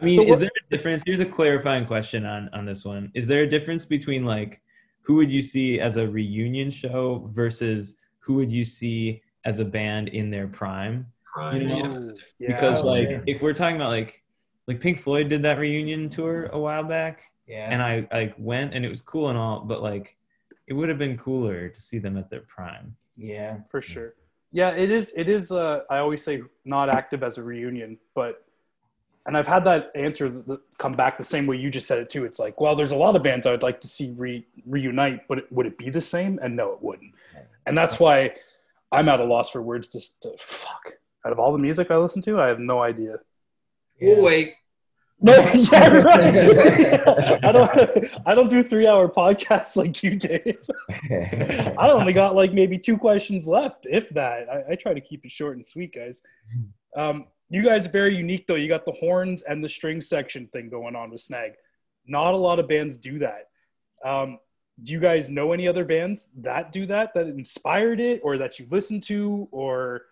I mean, So is what- there a difference? Here's a clarifying question on on this one. Is there a difference between like who would you see as a reunion show versus who would you see as a band in their prime? Right, You know, yeah, that's Yeah. Because Oh, like yeah. if we're talking about like like Pink Floyd did that reunion tour a while back, Yeah. and I like went and it was cool and all, but like it would have been cooler to see them at their prime. yeah. for sure. Yeah, it is. It is. Uh, I always say not active as a reunion, but and I've had that answer th- th- come back the same way you just said it too. It's like, well, there's a lot of bands I would like to see re- reunite, but it, would it be the same? And no, it wouldn't. And that's why I'm at a loss for words. Just to, fuck. Out of all the music I listen to, I have no idea. We'll wait. No, (laughs) yeah, right. (laughs) I don't. I don't do three hour podcasts like you, Dave. I only got like maybe two questions left, if that. I, I try to keep it short and sweet, guys. Um, you guys are very unique, though. You got the horns and the string section thing going on with Snag. Not a lot of bands do that. Um, do you guys know any other bands that do that, that inspired it, or that you listen to, or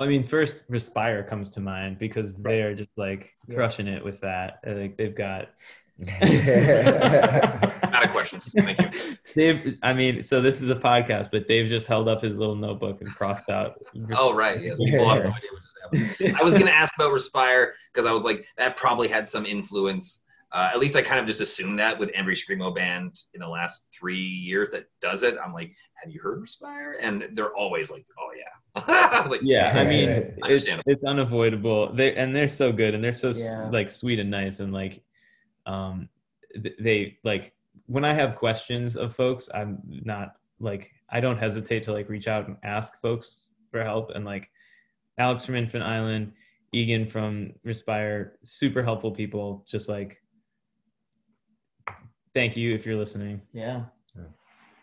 I mean, first Respire comes to mind because they're just like Yeah. crushing it with that. Uh, Like they've got (laughs) Out of questions. Thank you. (laughs) Dave. I mean, so this is a podcast, but Dave just held up his little notebook and crossed out. (laughs) Oh, right. Yes. People have no idea what just happened. I was going to ask about Respire because I was like, that probably had some influence. Uh, at least I kind of just assumed that with every screamo band in the last three years that does it. I'm like, have you heard Respire? And they're always like, oh yeah. I (laughs) like, Yeah, I mean, Right. it's, it's unavoidable. They and they're so good, and they're so Yeah. like sweet and nice, and like, um, they like when I have questions of folks, I'm not like I don't hesitate to like reach out and ask folks for help, and like Alex from Infant Island, Egin from Respire, super helpful people. Just like, thank you if you're listening. Yeah.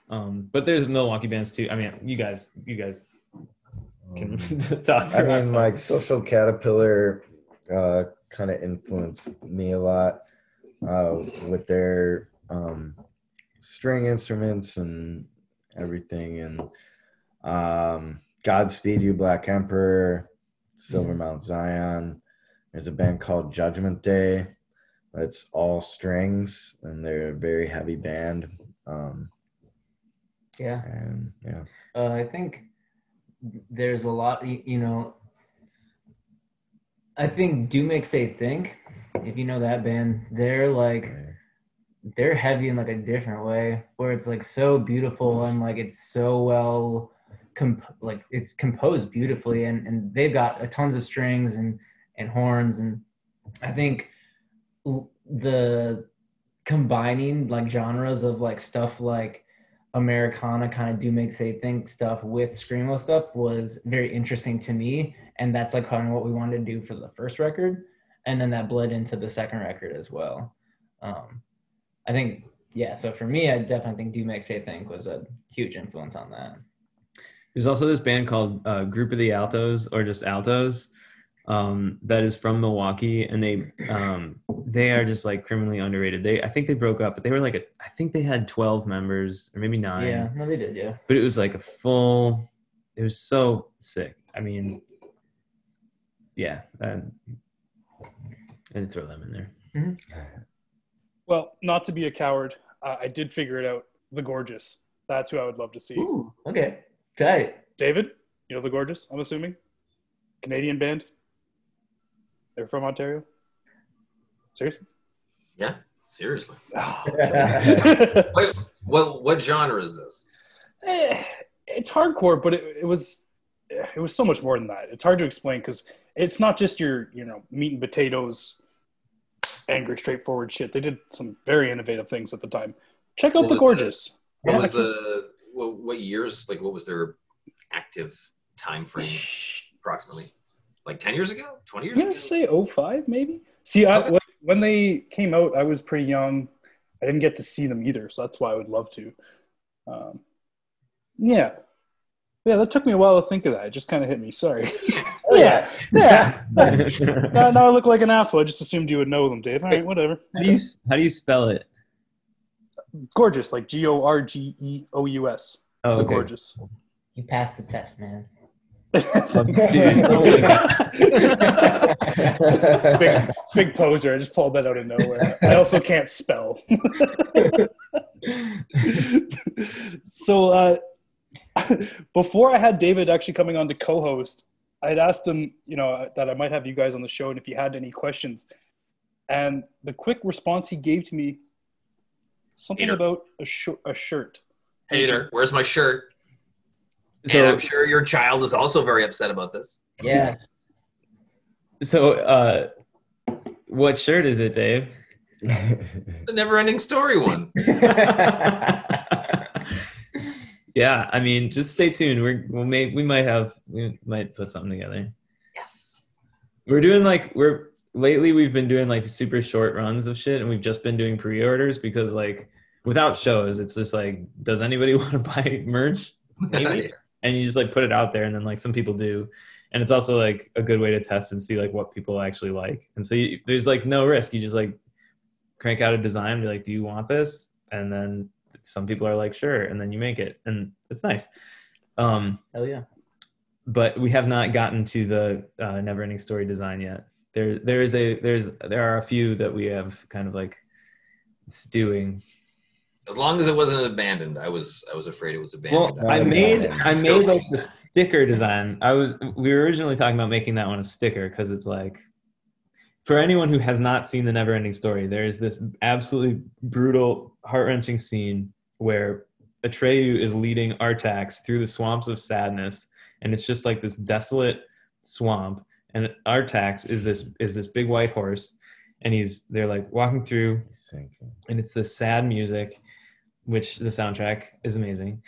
Um, but there's Milwaukee bands too. I mean, you guys, you guys can Um, (laughs) talk. I mean, like Social Caterpillar uh, kind of influenced me a lot uh, with their um, string instruments and everything. And um, Godspeed You, Black Emperor, Silver Mount Zion. There's a band called Judgment Day. It's all strings, and they're a very heavy band. Um, Yeah. and yeah, Uh, I think there's a lot, you know. I think Do Make Say Think, if you know that band, they're like they're heavy in like a different way where it's like so beautiful and like it's so well comp- like it's composed beautifully and and they've got a tons of strings and and horns and i think l- the combining like genres of like stuff like americana kind of do make say think stuff with screamo stuff was very interesting to me and that's like kind of what we wanted to do for the first record and then that bled into the second record as well um I think, yeah. So for me, I definitely think Do Make Say Think was a huge influence on that. There's also this band called uh, Group of the Altos or just Altos um, that is from Milwaukee, and they um, they are just like criminally underrated. They I think they broke up, but they were like a, I think they had 12 members or maybe nine. Yeah, no, they did. Yeah, But it was like a full. It was so sick. I mean, yeah, I, I did throw them in there. Well, not to be a coward, uh, I did figure it out. The Gorgeous. That's who I would love to see. Ooh, okay, tight. David, you know The Gorgeous, I'm assuming? Canadian band? They're from Ontario? Seriously? Yeah, seriously. Oh, (laughs) Wait, what what genre is this? Eh, it's hardcore, but it, it was it was so much more than that. It's hard to explain because it's not just your you know meat and potatoes, angry, straightforward shit. They did some very innovative things at the time. Check out What the was Gorgeous. What Yeah, was the what, what years? Like, what was their active time frame approximately? Like ten years ago, twenty years I'm gonna ago? say 05 maybe. See, I, Okay. when- when they came out, I was pretty young. I didn't get to see them either, so that's why I would love to. Um, yeah, yeah, that took me a while to think of that. It just kind of hit me. Sorry. (laughs) yeah, yeah. now, now I look like an asshole. I just assumed you would know them, Dave. All right, whatever. How do you how do you spell it? Gorgeous, like G O R G E O U S. Oh, The okay. gorgeous. you passed the test, man. (laughs) big, big poser. I just pulled that out of nowhere. I also can't spell. so uh, before I had David actually coming on to co-host, I had asked him, you know, that I might have you guys on the show, and if you had any questions. And the quick response he gave to me, something Hater. about a, sh- a shirt. Hater, where's my shirt? And I'm sure your child is also very upset about this. Yeah, (laughs) so uh, what shirt is it, Dave? The never-ending story one. (laughs) (laughs) yeah, I mean, just stay tuned. We're we'll may, we might have we might put something together. Yes. We're doing like we're lately we've been doing like super short runs of shit, and we've just been doing pre-orders because like without shows, it's just like, does anybody want to buy merch? Maybe. And you just like put it out there and then like some people do. And it's also like a good way to test and see like what people actually like. And so you, there's like no risk. You just like crank out a design be like do you want this? And then some people are like sure and then you make it and it's nice. Um hell yeah. but we have not gotten to the uh, never ending story design yet. There there is a there's there are a few that we have kind of like stewing As long as it wasn't abandoned, I was I was afraid it was abandoned. Well, I That's made fine. I made like the sticker design. I was we were originally talking about making that one a sticker because it's like for anyone who has not seen the never ending story, there is this absolutely brutal, heart wrenching scene where Atreyu is leading Artax through the swamps of sadness, and it's just like this desolate swamp. And Artax is this is this big white horse, and he's they're like walking through and it's this sad music which the soundtrack is amazing.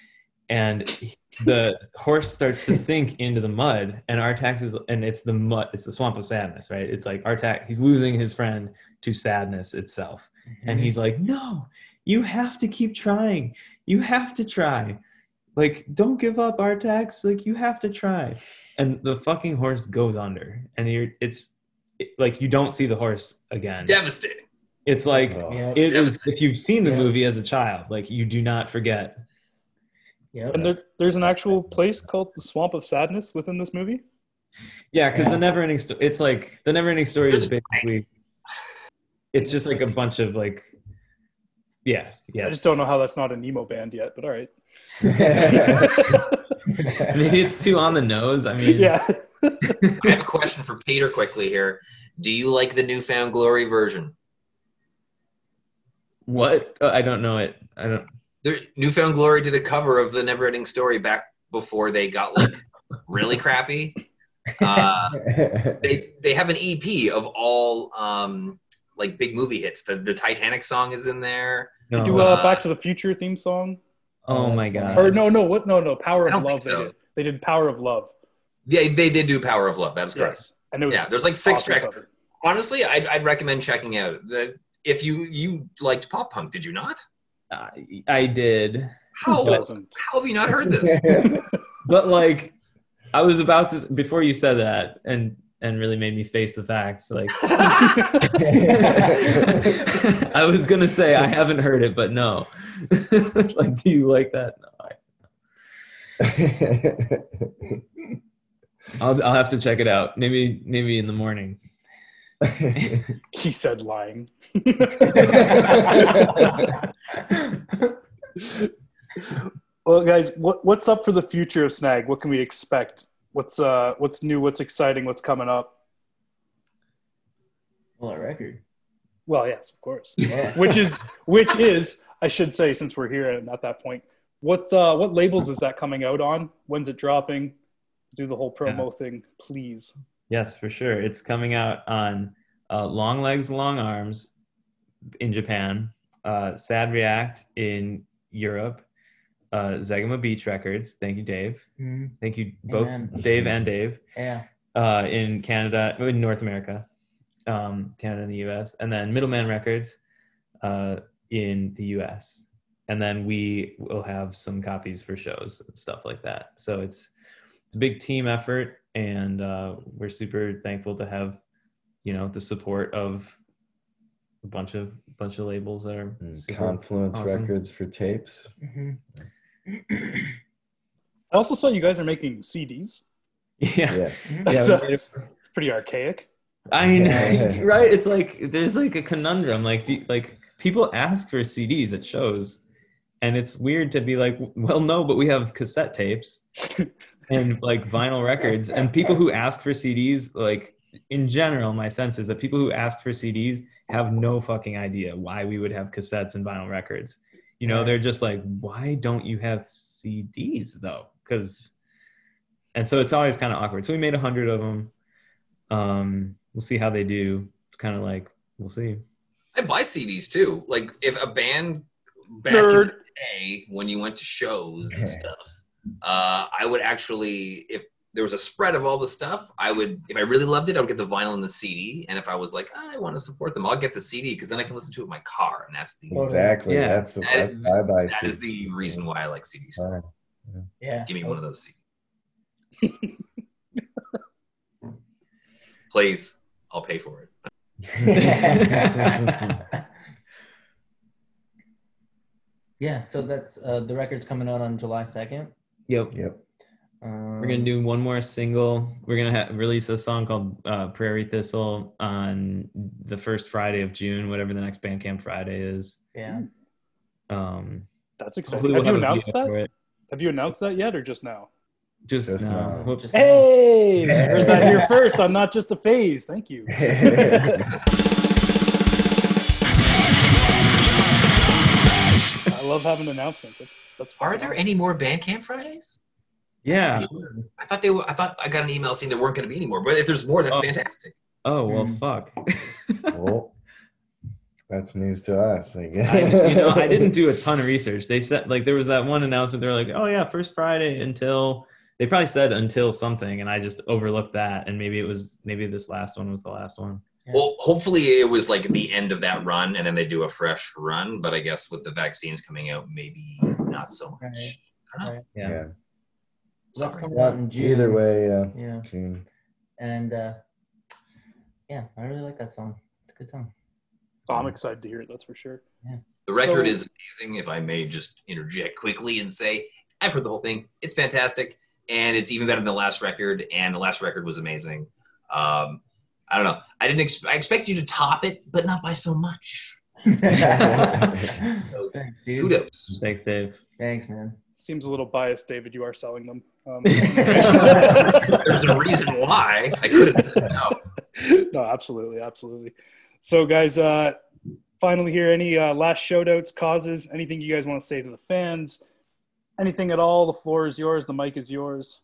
And the horse starts to sink into the mud and artax is and it's the mud it's the swamp of sadness right? It's like artax he's losing his friend to sadness itself. And mm-hmm. he's like no you have to keep trying. You have to try. Like don't give up artax like you have to try. And the fucking horse goes under and you're it's it- like you don't see the horse again. Devastating. It's like Oh. Yeah. it is if you've seen the Yeah. movie as a child like you do not forget Yep. And there's there's an actual place called the Swamp of Sadness within this movie. yeah because Yeah. the never ending story it's like the never ending story is There's a basically it's just like a bunch of like yeah yeah I just don't know how that's not a Nemo band yet, but all right. (laughs) (laughs) maybe it's too on the nose. I mean, yeah. (laughs) I have a question for Peter quickly here. Do you like the newfound glory version? What? Uh, I don't know it. I don't. There, newfound glory did a cover of the never ending story back before they got like (laughs) really crappy. Uh, (laughs) they they have an EP of all um, like big movie hits. The the Titanic song is in there. No. Do uh, Uh, Back to the Future theme song? oh Oh, my that's god. Or no, no, what? No, no. Power of Love. think They did. They did Power of Love. Yeah, they did do Power of Love. That's correct. Yes. And it was Yeah, there's like six awesome tracks. cover. Honestly, I'd, I'd recommend checking out the. If you you liked pop punk, did you not? I, I did, How Who how have you not heard this? (laughs) but like, I was about to before you said that, and and really made me face the facts. Like, (laughs) (laughs) I was gonna say I haven't heard it, but no. like, do you like that? No. I, I'll I'll have to check it out. Maybe maybe in the morning. He said lying. Well, guys, what what's up for the future of Snag? What can we expect? What's uh what's new? What's exciting? What's coming up? Well, a record. Well, yes, of course. Yeah. Which is which is I should say since we're here and at that point. What uh what labels is that coming out on? When's it dropping? Do the whole promo thing, please. Yes, for sure. It's coming out on uh, Long Legs, Long Arms in Japan, uh, Sad React in Europe, uh, Zegema Beach Records. Thank you, Dave. Mhm. Thank you both, Amen. Dave and Dave, Yeah. uh, in Canada, in North America, um, Canada and the US, and then Middleman Records uh, in the US. And then we will have some copies for shows and stuff like that. So it's it's a big team effort, and uh, we're super thankful to have you know the support of a bunch of bunch of labels that are Confluence awesome. Records for tapes. hmm (clears throat) I also saw you guys are making CDs. Yeah, Yeah. That's (laughs) yeah. a- we made it- It's pretty archaic. I know, Yeah. (laughs) right? It's like there's like a conundrum. Like, do, like people ask for CDs at shows, and it's weird to be like, well, no, but we have cassette tapes (laughs) and like vinyl records, and people who ask for CDs, like in general, my sense is that people who ask for CDs have no fucking idea why we would have cassettes and vinyl records. You know, Right. they're just like, why don't you have CDs though? Because, and so it's always kind of awkward. So we made a hundred of them. Um, we'll see how they do. It's kind of like we'll see. I buy CDs too. Like if a band back in the day when you went to shows and stuff, uh, I would actually if there was a spread of all the stuff, I would if I really loved it, I would get the vinyl and the CD. And if I was like, I want to support them, I'll get the CD because then I can listen to it in my car, and that's the Exactly. Yeah. That's what That is- I buy. that is the reason why I like CDs. Fine. Yeah. Give me one of those CDs. (laughs) Please, I'll pay for it. (laughs) yeah. So that's uh, the record's coming out on July second. Yep. Yep. Um, We're gonna do one more single. We're gonna ha- release a song called uh, "Prairie Thistle" on the first Friday of June, whatever the next Bandcamp Friday is. Yeah. Um, That's exciting. Have we'll you announced that? Have you announced that yet or just now? Just, Just now. now. Whoops. Just- Hey, (laughs) I heard that here first. I'm not just a phase. Thank you. (laughs) love having announcements. That's that's. Are fun. there any more Bandcamp Fridays? Yeah. I thought they were. I thought I got an email saying there weren't going to be any more. But if there's more, that's Oh. fantastic. Oh well, Mm. fuck. (laughs) well, that's news to us. I guess. I, you know, I didn't do a (laughs) ton of research. They said like there was that one announcement. They were like, "Oh yeah, first Friday until." They probably said until something, and I just overlooked that. And maybe it was maybe this last one was the last one. Well, hopefully it was like the end of that run, and then they do a fresh run. But I guess with the vaccines coming out, maybe not so much. Right. I don't know. Right. Yeah. Yeah. So that's coming out in June. Either way, yeah. Yeah. June. And uh, yeah, I really like that song. It's a good song. Oh, I'm excited to hear it. That's for sure. Yeah. The record So- is amazing. If I may just interject quickly and say, I've heard the whole thing. It's fantastic, and it's even better than the last record. And the last record was amazing. Um, I don't know. I didn't. Ex- I expect you to top it, but not by so much. (laughs) Thanks, dude. Kudos. Thanks, Dave. Thanks, man. Seems a little biased, David. You are selling them. Um, (laughs) There's a reason why. I could have said no. (laughs) no, absolutely, absolutely. So, guys, uh, finally, here, any uh, last shout outs, causes, anything you guys want to say to the fans? Anything at all? The floor is yours. The mic is yours.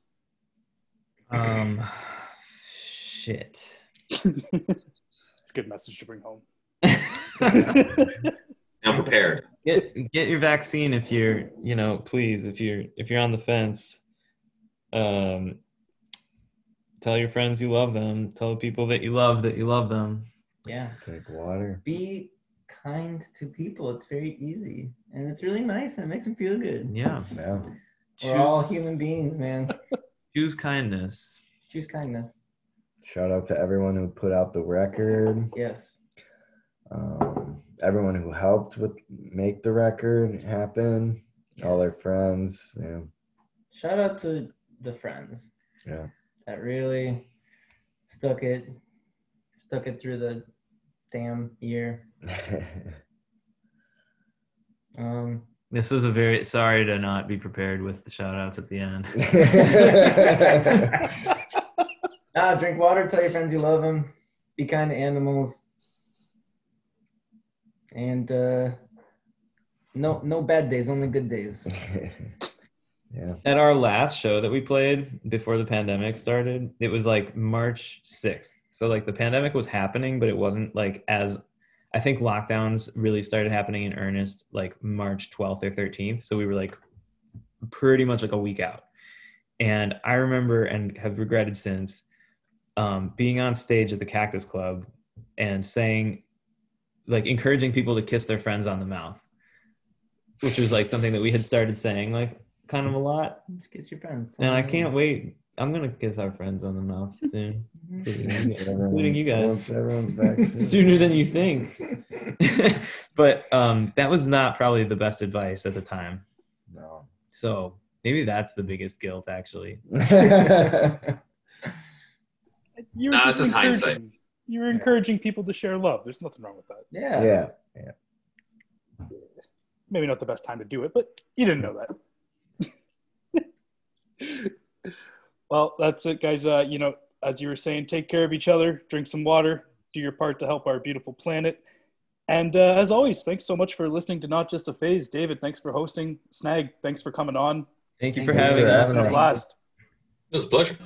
Um, shit. It's a good message to bring home. (laughs) Now prepared. get get your vaccine if you're you know please if you're if you're on the fence um tell your friends you love them tell the people that you love that you love them Yeah. Drink water. Be kind to people. It's very easy. And it's really nice and it makes them feel good. yeah Yeah. We're all human beings, man. (laughs) choose kindness Choose kindness. Shout out to everyone who put out the record. Yes. Um, everyone who helped with make the record happen. All their friends. Yeah. Shout out to the friends Yeah. that really stuck it stuck it through the damn year. (laughs) Um this was a very sorry to not be prepared with the shout outs at the end (laughs) ah, drink water, tell your friends you love them, be kind to animals. And uh no no bad days, only good days. (laughs) yeah. at our last show that we played before the pandemic started it was like march 6th so like the pandemic was happening but it wasn't like as i think lockdowns really started happening in earnest like march 12th or 13th so we were like pretty much like a week out and i remember and have regretted since um, being on stage at the cactus club and saying like encouraging people to kiss their friends on the mouth which was like something that we had started saying like kind of a lot Let's kiss your friends. tell and I can't wait. I'm gonna kiss our friends on the mouth soon, Mhm. Including you guys. Once everyone's vaccinated. (laughs) sooner than you think. (laughs) (laughs) but um, that was not probably the best advice at the time. No. So maybe that's the biggest guilt, actually. You were Nah, just this is hindsight. encouraging- You were encouraging people to share love. There's nothing wrong with that. Yeah. yeah. Maybe not the best time to do it, but you didn't know that. (laughs) well, that's it, guys. Uh, you know, as you were saying, take care of each other, drink some water, do your part to help our beautiful planet. And uh, as always, thanks so much for listening to Not Just a Phase. David, thanks for hosting. Snag, thanks for coming on. Thank you for you having for us. having It's a blast. It was a pleasure.